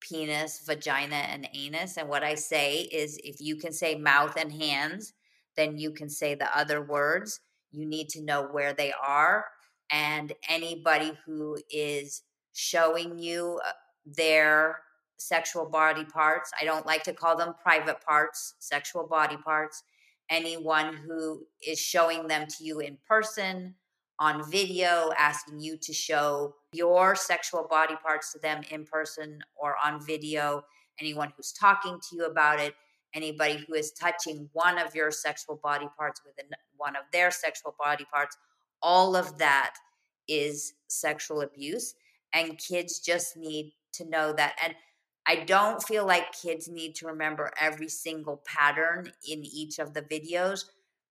penis, vagina, and anus. And what I say is if you can say mouth and hands, then you can say the other words. You need to know where they are. And anybody who is showing you uh, their sexual body parts, I don't like to call them private parts, sexual body parts. Anyone who is showing them to you in person, on video, asking you to show your sexual body parts to them in person or on video, anyone who's talking to you about it, anybody who is touching one of your sexual body parts with one of their sexual body parts, all of that is sexual abuse. And kids just need to know that. And I don't feel like kids need to remember every single pattern in each of the videos.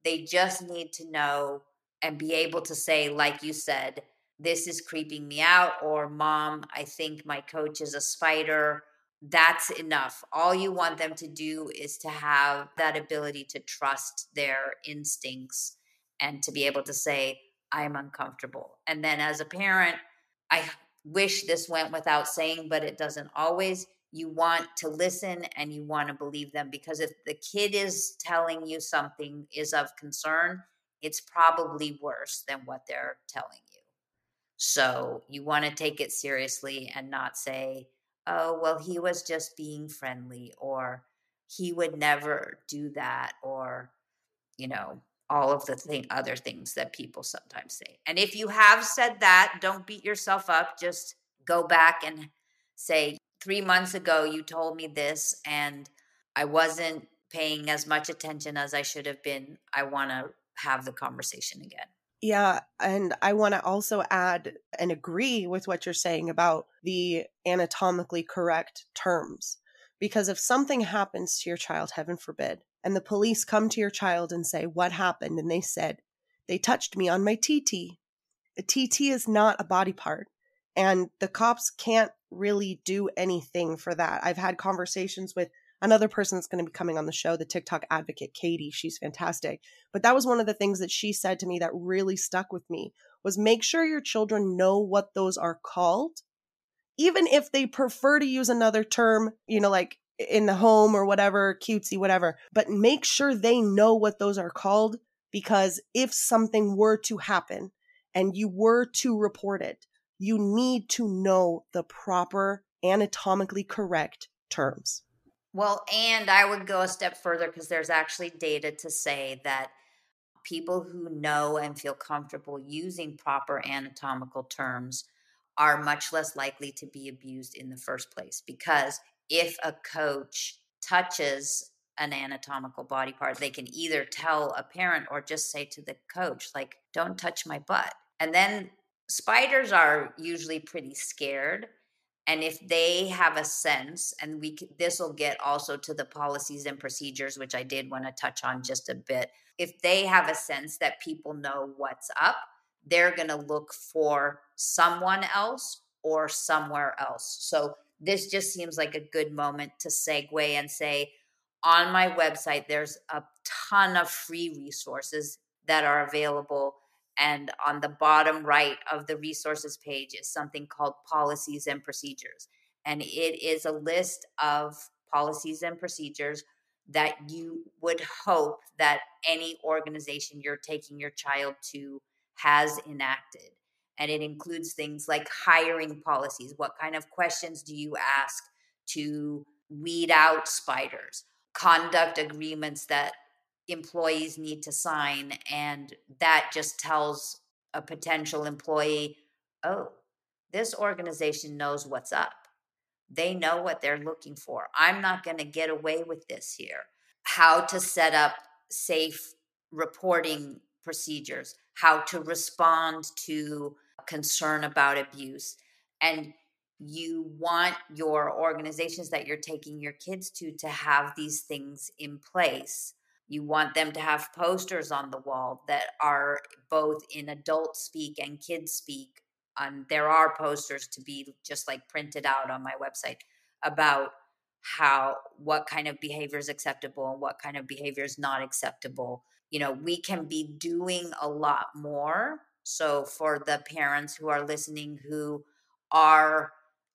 They just need to know and be able to say, like you said, this is creeping me out, or mom, I think my coach is a spider. That's enough. All you want them to do is to have that ability to trust their instincts and to be able to say, I'm uncomfortable. And then as a parent, I wish this went without saying, but it doesn't always. You want to listen and you want to believe them because if the kid is telling you something is of concern, it's probably worse than what they're telling you. So you want to take it seriously and not say, oh, well, he was just being friendly, or he would never do that, or, you know, all of the thing, other things that people sometimes say. And if you have said that, don't beat yourself up. Just go back and say, three months ago, you told me this, and I wasn't paying as much attention as I should have been. I want to have the conversation again. Yeah, and I want to also add and agree with what you're saying about the anatomically correct terms. Because if something happens to your child, heaven forbid, and the police come to your child and say, What happened? And they said, They touched me on my TT. A TT is not a body part, and the cops can't really do anything for that. I've had conversations with another person that's going to be coming on the show, the TikTok advocate, Katie. She's fantastic. But that was one of the things that she said to me that really stuck with me was make sure your children know what those are called. Even if they prefer to use another term, you know, like in the home or whatever, cutesy, whatever, but make sure they know what those are called because if something were to happen and you were to report it, you need to know the proper anatomically correct terms. Well, and I would go a step further because there's actually data to say that people who know and feel comfortable using proper anatomical terms are much less likely to be abused in the first place. Because if a coach touches an anatomical body part, they can either tell a parent or just say to the coach, like, don't touch my butt. And then spiders are usually pretty scared and if they have a sense and we this will get also to the policies and procedures which i did want to touch on just a bit. If they have a sense that people know what's up they're going to look for someone else or somewhere else. So this just seems like a good moment to segue and say on my website there's a ton of free resources that are available and on the bottom right of the resources page is something called policies and procedures. And it is a list of policies and procedures that you would hope that any organization you're taking your child to has enacted. And it includes things like hiring policies. What kind of questions do you ask to weed out spiders, conduct agreements that employees need to sign. And that just tells a potential employee, oh, this organization knows what's up. They know what they're looking for. I'm not going to get away with this here. How to set up safe reporting procedures, how to respond to concern about abuse. And you want your organizations that you're taking your kids to to have these things in place. You want them to have posters on the wall that are both in adult speak and kids speak. And there are posters to be just like printed out on my website about how what kind of behavior is acceptable and what kind of behavior is not acceptable you know we can be doing a lot more so for the parents who are listening who are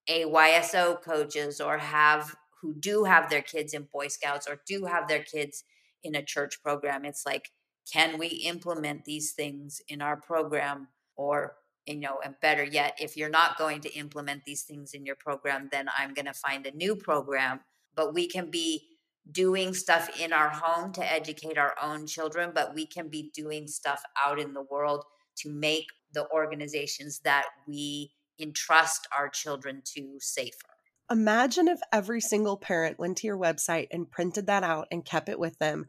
AYSO coaches or have who do have their kids in Boy Scouts or do have their kids in a church program it's like can we implement these things in our program? Or you know and better yet if you're not going to implement these things in your program then i'm going to find a new program. But we can be doing stuff in our home to educate our own children but we can be doing stuff out in the world to make the organizations that we entrust our children to safer imagine if every single parent went to your website and printed that out and kept it with them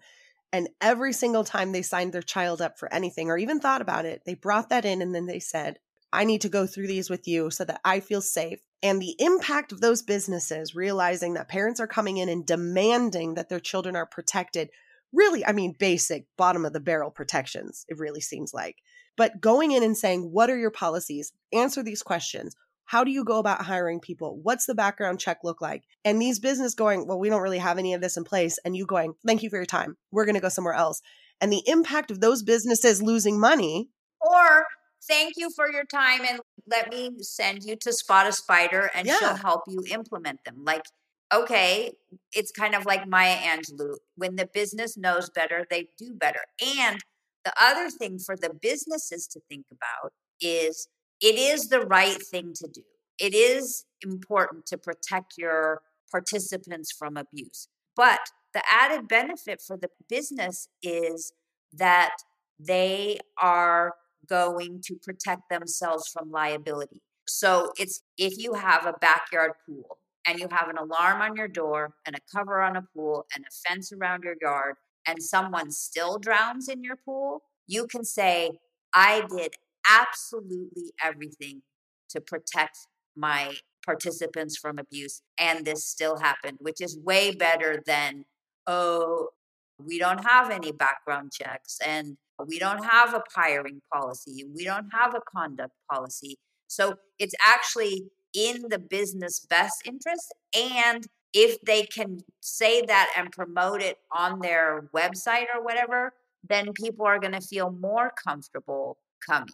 and every single time they signed their child up for anything or even thought about it, they brought that in and then they said, I need to go through these with you so that I feel safe. And the impact of those businesses realizing that parents are coming in and demanding that their children are protected. Really, I mean, basic bottom of the barrel protections, it really seems like. But going in and saying, What are your policies? Answer these questions. How do you go about hiring people? What's the background check look like? And these business going, Well, we don't really have any of this in place. And you going, Thank you for your time. We're going to go somewhere else. And the impact of those businesses losing money. Or thank you for your time and let me send you to spot a spider and Yeah. she'll help you implement them like okay it's kind of like maya angelou when the business knows better they do better and the other thing for the businesses to think about is it is the right thing to do it is important to protect your participants from abuse but the added benefit for the business is that they are going to protect themselves from liability. So it's if you have a backyard pool and you have an alarm on your door and a cover on a pool and a fence around your yard and someone still drowns in your pool, you can say, I did absolutely everything to protect my participants from abuse and this still happened, which is way better than, oh, we don't have any background checks and we don't have a hiring policy we don't have a conduct policy. So it's actually in the business best interest and if they can say that and promote it on their website or whatever then people are going to feel more comfortable coming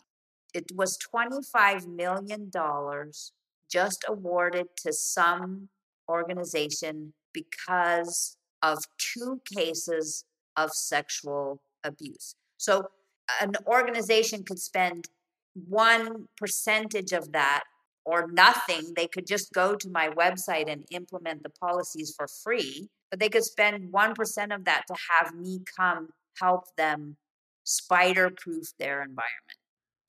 it was 25 million dollars just awarded to some organization because of two cases of sexual abuse. So an organization could spend one percentage of that or nothing. They could just go to my website and implement the policies for free, but they could spend 1% of that to have me come help them spider proof their environment.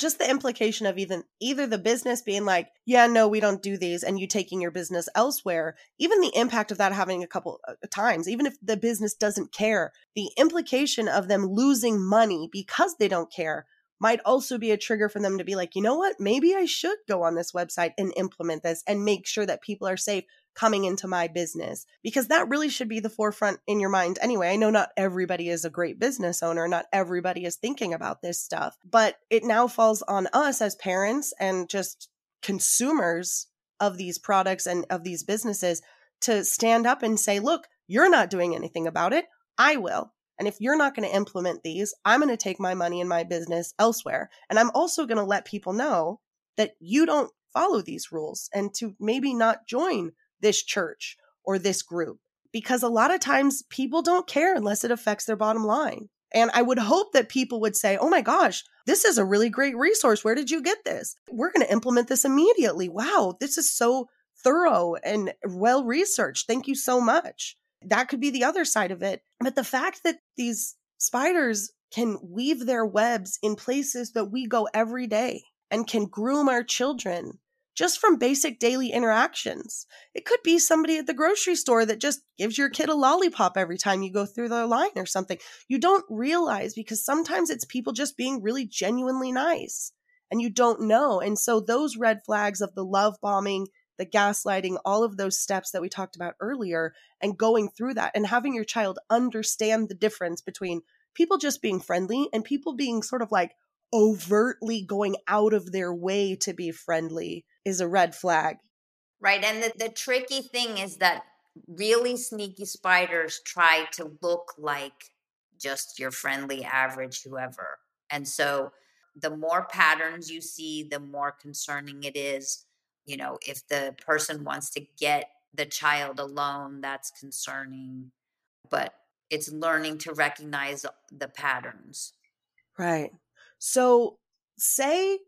Just the implication of even either the business being like, yeah, no, we don't do these, and you taking your business elsewhere, even the impact of that having a couple of times, even if the business doesn't care, the implication of them losing money because they don't care might also be a trigger for them to be like, you know what, maybe I should go on this website and implement this and make sure that people are safe coming into my business because that really should be the forefront in your mind anyway. I know not everybody is a great business owner, not everybody is thinking about this stuff, but it now falls on us as parents and just consumers of these products and of these businesses to stand up and say, look, you're not doing anything about it. I will. And if you're not going to implement these, I'm going to take my money and my business elsewhere. And I'm also going to let people know that you don't follow these rules and to maybe not join this church or this group because a lot of times people don't care unless it affects their bottom line. And I would hope that people would say, oh my gosh, this is a really great resource. Where did you get this? We're going to implement this immediately. Wow, this is so thorough and well researched. Thank you so much. That could be the other side of it. But the fact that these spiders can weave their webs in places that we go every day and can groom our children just from basic daily interactions. It could be somebody at the grocery store that just gives your kid a lollipop every time you go through the line or something. You don't realize because sometimes it's people just being really genuinely nice and you don't know. And so those red flags of the love bombing, the gaslighting, all of those steps that we talked about earlier, and going through that and having your child understand the difference between people just being friendly and people being sort of like overtly going out of their way to be friendly is a red flag. Right. And the, the tricky thing is that really sneaky spiders try to look like just your friendly average whoever. And so the more patterns you see, the more concerning it is. You know, if the person wants to get the child alone, that's concerning. But it's learning to recognize the patterns. Right. So, say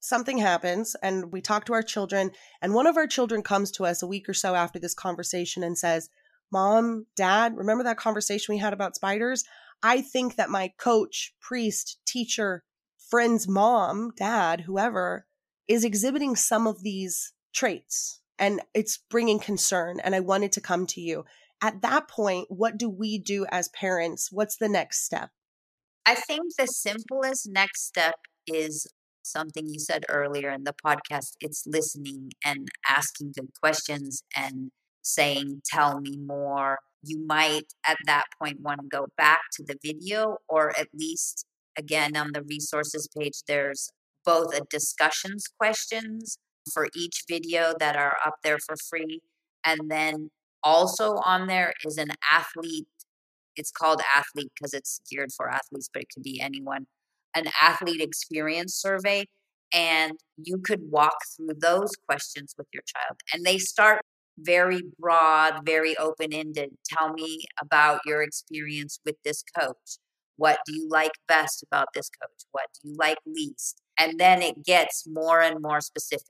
something happens and we talk to our children, and one of our children comes to us a week or so after this conversation and says, Mom, Dad, remember that conversation we had about spiders? I think that my coach, priest, teacher, friend's mom, dad, whoever, is exhibiting some of these traits and it's bringing concern. And I wanted to come to you. At that point, what do we do as parents? What's the next step? I think the simplest next step is something you said earlier in the podcast it's listening and asking good questions and saying, Tell me more. You might at that point want to go back to the video, or at least again on the resources page, there's both a discussions questions for each video that are up there for free. And then also on there is an athlete. It's called athlete because it's geared for athletes, but it could be anyone an athlete experience survey and you could walk through those questions with your child and they start very broad very open-ended tell me about your experience with this coach what do you like best about this coach? What do you like least? And then it gets more and more specific.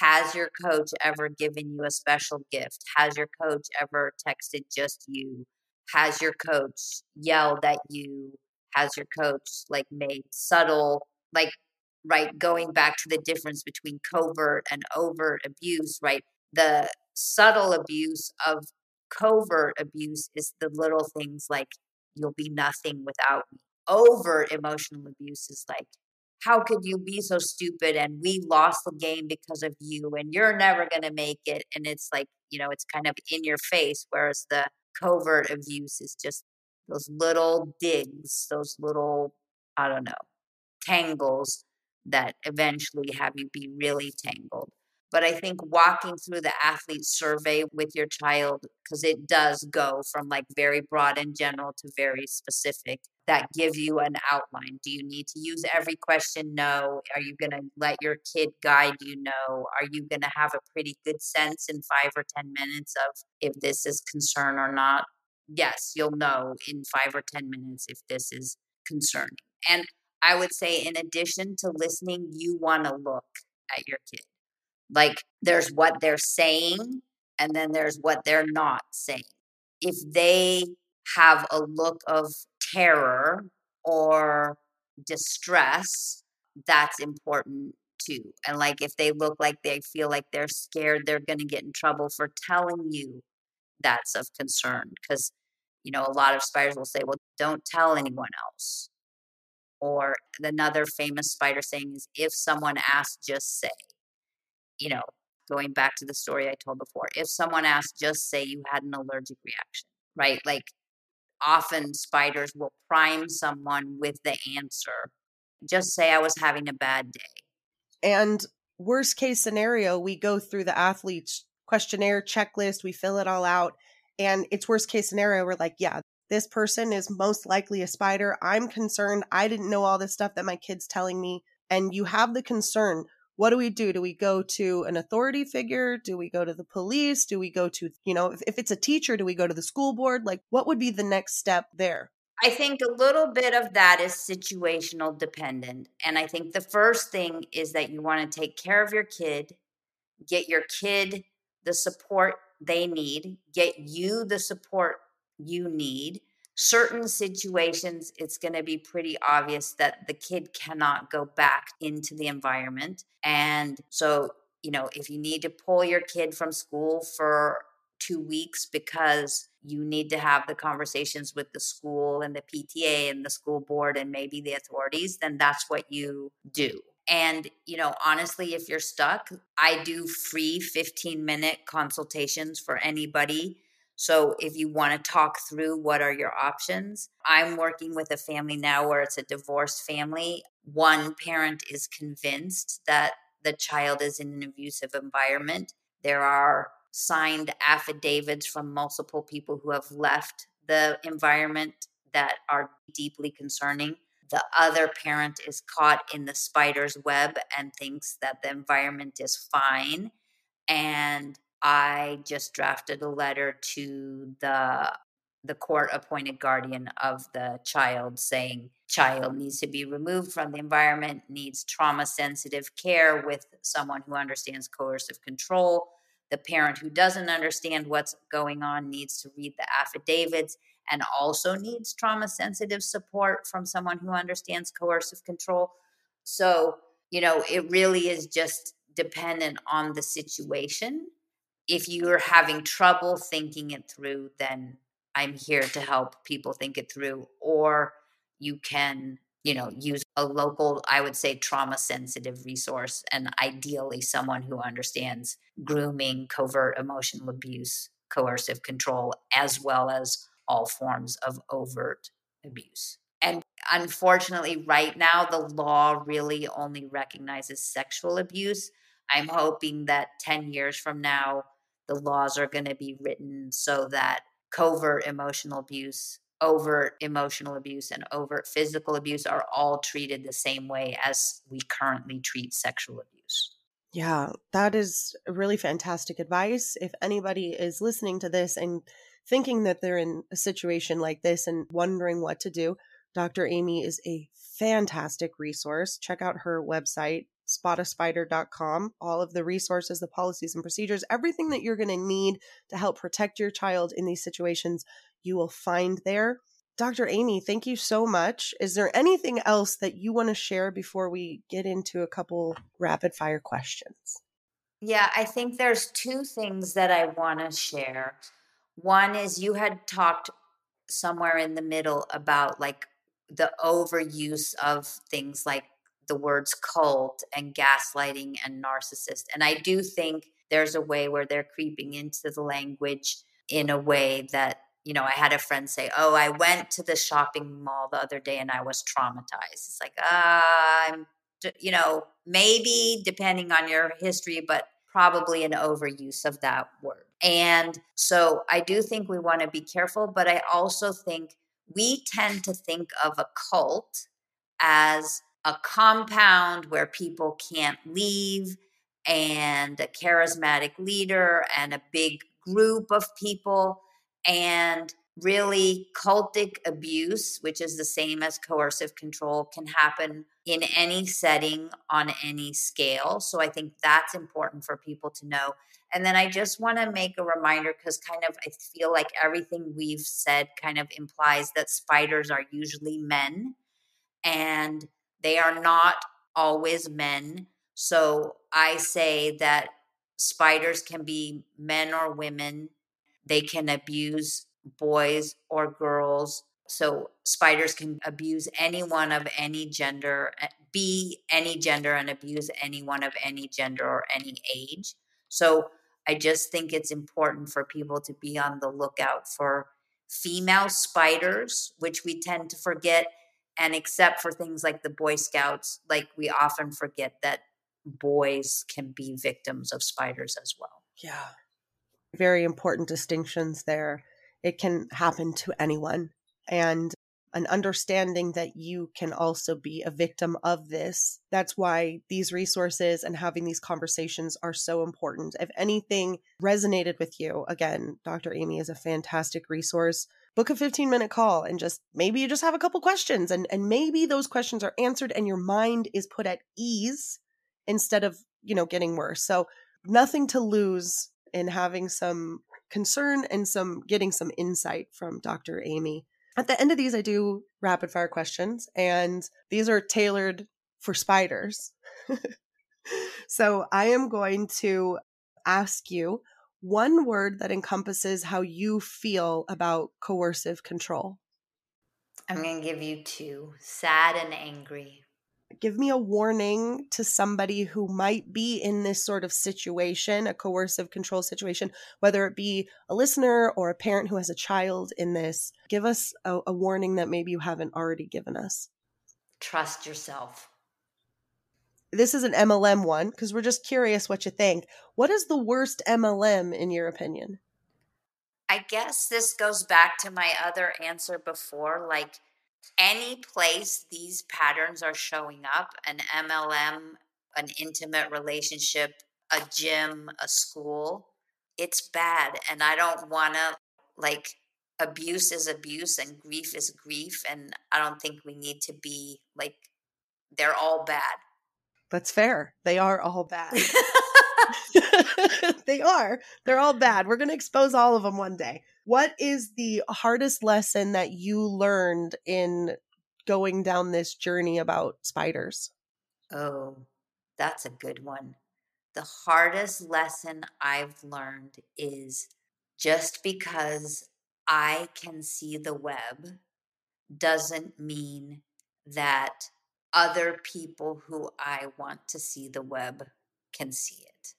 Has your coach ever given you a special gift? Has your coach ever texted just you? Has your coach yelled at you? Has your coach like made subtle like right going back to the difference between covert and overt abuse right? The subtle abuse of covert abuse is the little things like you'll be nothing without me overt emotional abuse is like how could you be so stupid and we lost the game because of you and you're never going to make it and it's like you know it's kind of in your face whereas the covert abuse is just those little digs, those little, I don't know, tangles that eventually have you be really tangled. But I think walking through the athlete survey with your child, because it does go from like very broad and general to very specific, that give you an outline. Do you need to use every question? No. Are you going to let your kid guide you? No. Are you going to have a pretty good sense in five or 10 minutes of if this is concern or not? yes, you'll know in five or 10 minutes if this is concerning. And I would say, in addition to listening, you want to look at your kid. Like there's what they're saying, and then there's what they're not saying. If they have a look of terror or distress, that's important too. And like if they look like they feel like they're scared, they're going to get in trouble for telling you that's of concern because you know a lot of spiders will say well don't tell anyone else or another famous spider saying is if someone asks just say you know going back to the story i told before if someone asks just say you had an allergic reaction right? Like often spiders will prime someone with the answer just say i was having a bad day. And worst case scenario we go through the athlete's questionnaire checklist we fill it all out and it's worst case scenario we're like yeah this person is most likely a spider i'm concerned i didn't know all this stuff that my kid's telling me and you have the concern what do we do do we go to an authority figure do we go to the police do we go to you know if, if it's a teacher do we go to the school board like what would be the next step there I think a little bit of that is situational dependent. And I think the first thing is that you want to take care of your kid, get your kid the support they need, get you the support you need. Certain situations, it's going to be pretty obvious that the kid cannot go back into the environment. And so, you know, if you need to pull your kid from school for two weeks because you need to have the conversations with the school and the PTA and the school board and maybe the authorities, then that's what you do. And, you know, honestly, if you're stuck, I do free 15 minute consultations for anybody. So if you want to talk through what are your options, I'm working with a family now where it's a divorced family. One parent is convinced that the child is in an abusive environment. There are signed affidavits from multiple people who have left the environment that are deeply concerning. The other parent is caught in the spider's web and thinks that the environment is fine. And I just drafted a letter to the the court appointed guardian of the child saying child needs to be removed from the environment needs trauma sensitive care with someone who understands coercive control the parent who doesn't understand what's going on needs to read the affidavits and also needs trauma sensitive support from someone who understands coercive control. So, you know, it really is just dependent on the situation. If you're having trouble thinking it through, then I'm here to help people think it through. Or you can you know use a local i would say trauma sensitive resource and ideally someone who understands grooming covert emotional abuse coercive control as well as all forms of overt abuse and unfortunately right now the law really only recognizes sexual abuse i'm hoping that 10 years from now the laws are going to be written so that covert emotional abuse overt emotional abuse and overt physical abuse are all treated the same way as we currently treat sexual abuse. Yeah, that is really fantastic advice. If anybody is listening to this and thinking that they're in a situation like this and wondering what to do, Dr. Amy is a fantastic resource. Check out her website, spotaspider.com. All of the resources, the policies and procedures, everything that you're going to need to help protect your child in these situations, you will find there. Dr. Amy, thank you so much. Is there anything else that you want to share before we get into a couple rapid fire questions? Yeah, I think there's two things that I want to share. One is you had talked somewhere in the middle about like the overuse of things like the words cult and gaslighting and narcissist. And I do think there's a way where they're creeping into the language in a way that you know, I had a friend say, "Oh, I went to the shopping mall the other day and I was traumatized." It's like, uh, I'm, you know, maybe depending on your history, but probably an overuse of that word. And so I do think we want to be careful, but I also think we tend to think of a cult as a compound where people can't leave and a charismatic leader and a big group of people and really cultic abuse, which is the same as coercive control, can happen in any setting on any scale. So I think that's important for people to know. And then I just want to make a reminder because kind of I feel like everything we've said kind of implies that spiders are usually men and they are not always men. So I say that spiders can be men or women they can abuse boys or girls. So spiders can abuse anyone of any gender, eh, be any gender, and abuse anyone of any gender or any age. So I just think it's important for people to be on the lookout for female spiders, which we tend to forget. And except for things like the Boy Scouts, like we often forget that boys can be victims of spiders as well. Yeah very important distinctions there. It can happen to anyone. And an understanding that you can also be a victim of this. That's why these resources and having these conversations are so important. If anything resonated with you, again, Dr. Amy is a fantastic resource. Book a 15 minute call and just maybe you just have a couple questions and, and maybe those questions are answered and your mind is put at ease instead of, you know, getting worse. So nothing to lose in having some concern and some getting some insight from Dr. Amy. At the end of these, I do rapid fire questions, and these are tailored for spiders. *laughs* so I am going to ask you one word that encompasses how you feel about coercive control. I'm going to give you two sad and angry. Give me a warning to somebody who might be in this sort of situation, a coercive control situation, whether it be a listener or a parent who has a child in this. Give us a, a warning that maybe you haven't already given us. Trust yourself. This is an MLM one because we're just curious what you think. What is the worst MLM in your opinion? I guess this goes back to my other answer before. Like any place these patterns are showing up an MLM, an intimate relationship, a gym, a school it's bad. And I don't want to, like, abuse is abuse and grief is grief. And I don't think we need to be like, they're all bad. That's fair. They are all bad. *laughs* *laughs* they are. They're all bad. We're going to expose all of them one day. What is the hardest lesson that you learned in going down this journey about spiders? Oh, that's a good one. The hardest lesson I've learned is just because I can see the web doesn't mean that other people who I want to see the web can see it.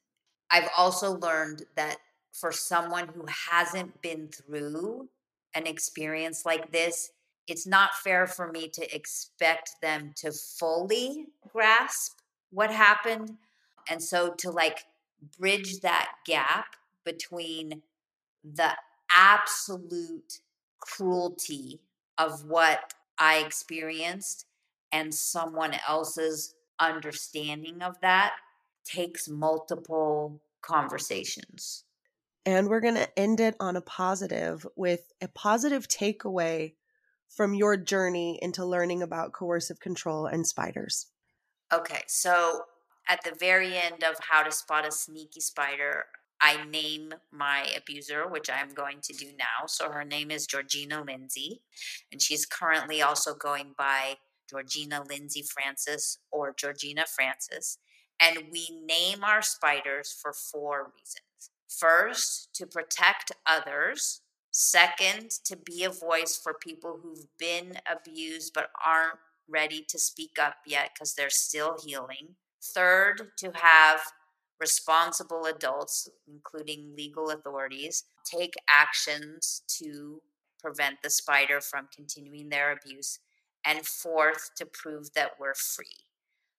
I've also learned that for someone who hasn't been through an experience like this, it's not fair for me to expect them to fully grasp what happened. And so to like bridge that gap between the absolute cruelty of what I experienced and someone else's understanding of that takes multiple conversations. And we're going to end it on a positive with a positive takeaway from your journey into learning about coercive control and spiders. Okay, so at the very end of How to Spot a Sneaky Spider, I name my abuser, which I'm going to do now. So her name is Georgina Lindsay, and she's currently also going by Georgina Lindsay Francis or Georgina Francis. And we name our spiders for four reasons. First, to protect others. Second, to be a voice for people who've been abused but aren't ready to speak up yet because they're still healing. Third, to have responsible adults, including legal authorities, take actions to prevent the spider from continuing their abuse. And fourth, to prove that we're free.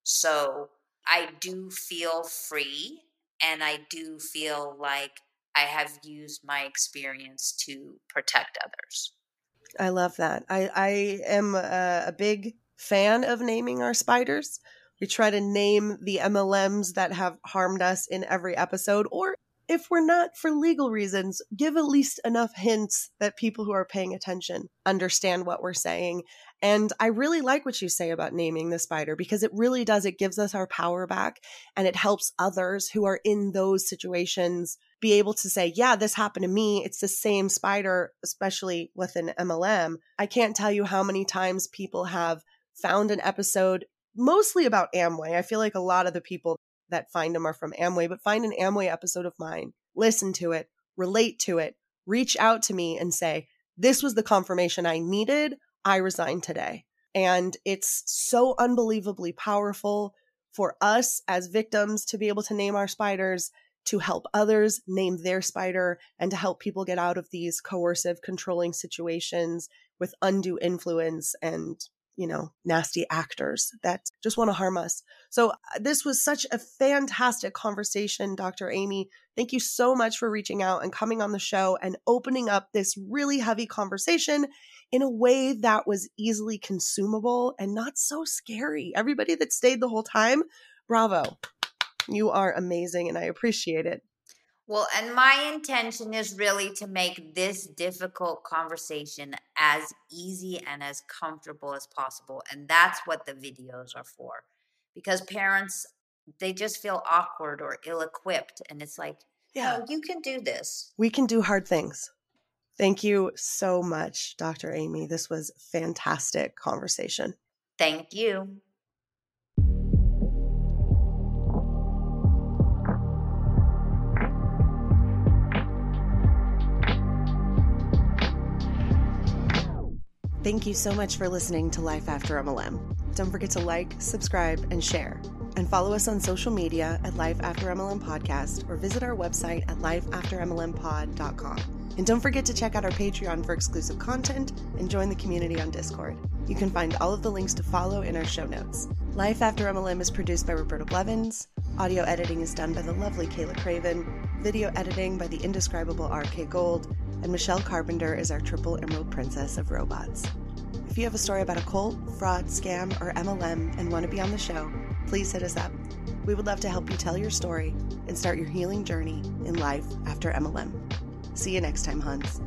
So I do feel free and I do feel like I have used my experience to protect others. I love that. I, I am a, a big fan of naming our spiders. We try to name the MLMs that have harmed us in every episode, or if we're not for legal reasons, give at least enough hints that people who are paying attention understand what we're saying. And I really like what you say about naming the spider because it really does. It gives us our power back and it helps others who are in those situations be able to say, yeah, this happened to me. It's the same spider, especially with an MLM. I can't tell you how many times people have found an episode mostly about Amway. I feel like a lot of the people that find them are from Amway, but find an Amway episode of mine, listen to it, relate to it, reach out to me and say, this was the confirmation I needed. I resign today. And it's so unbelievably powerful for us as victims to be able to name our spiders, to help others name their spider, and to help people get out of these coercive, controlling situations with undue influence and you know, nasty actors that just want to harm us. So, uh, this was such a fantastic conversation, Dr. Amy. Thank you so much for reaching out and coming on the show and opening up this really heavy conversation in a way that was easily consumable and not so scary. Everybody that stayed the whole time, bravo. You are amazing and I appreciate it. Well, and my intention is really to make this difficult conversation as easy and as comfortable as possible. And that's what the videos are for. Because parents, they just feel awkward or ill equipped. And it's like, Yeah. No, you can do this. We can do hard things. Thank you so much, Dr. Amy. This was fantastic conversation. Thank you. Thank you so much for listening to Life After MLM. Don't forget to like, subscribe, and share. And follow us on social media at Life After MLM Podcast or visit our website at lifeaftermlmpod.com. And don't forget to check out our Patreon for exclusive content and join the community on Discord. You can find all of the links to follow in our show notes. Life After MLM is produced by Roberta Blevins. Audio editing is done by the lovely Kayla Craven. Video editing by the indescribable RK Gold. And Michelle Carpenter is our triple emerald princess of robots. If you have a story about a cult, fraud, scam, or MLM and want to be on the show, please hit us up. We would love to help you tell your story and start your healing journey in life after MLM. See you next time, Hans.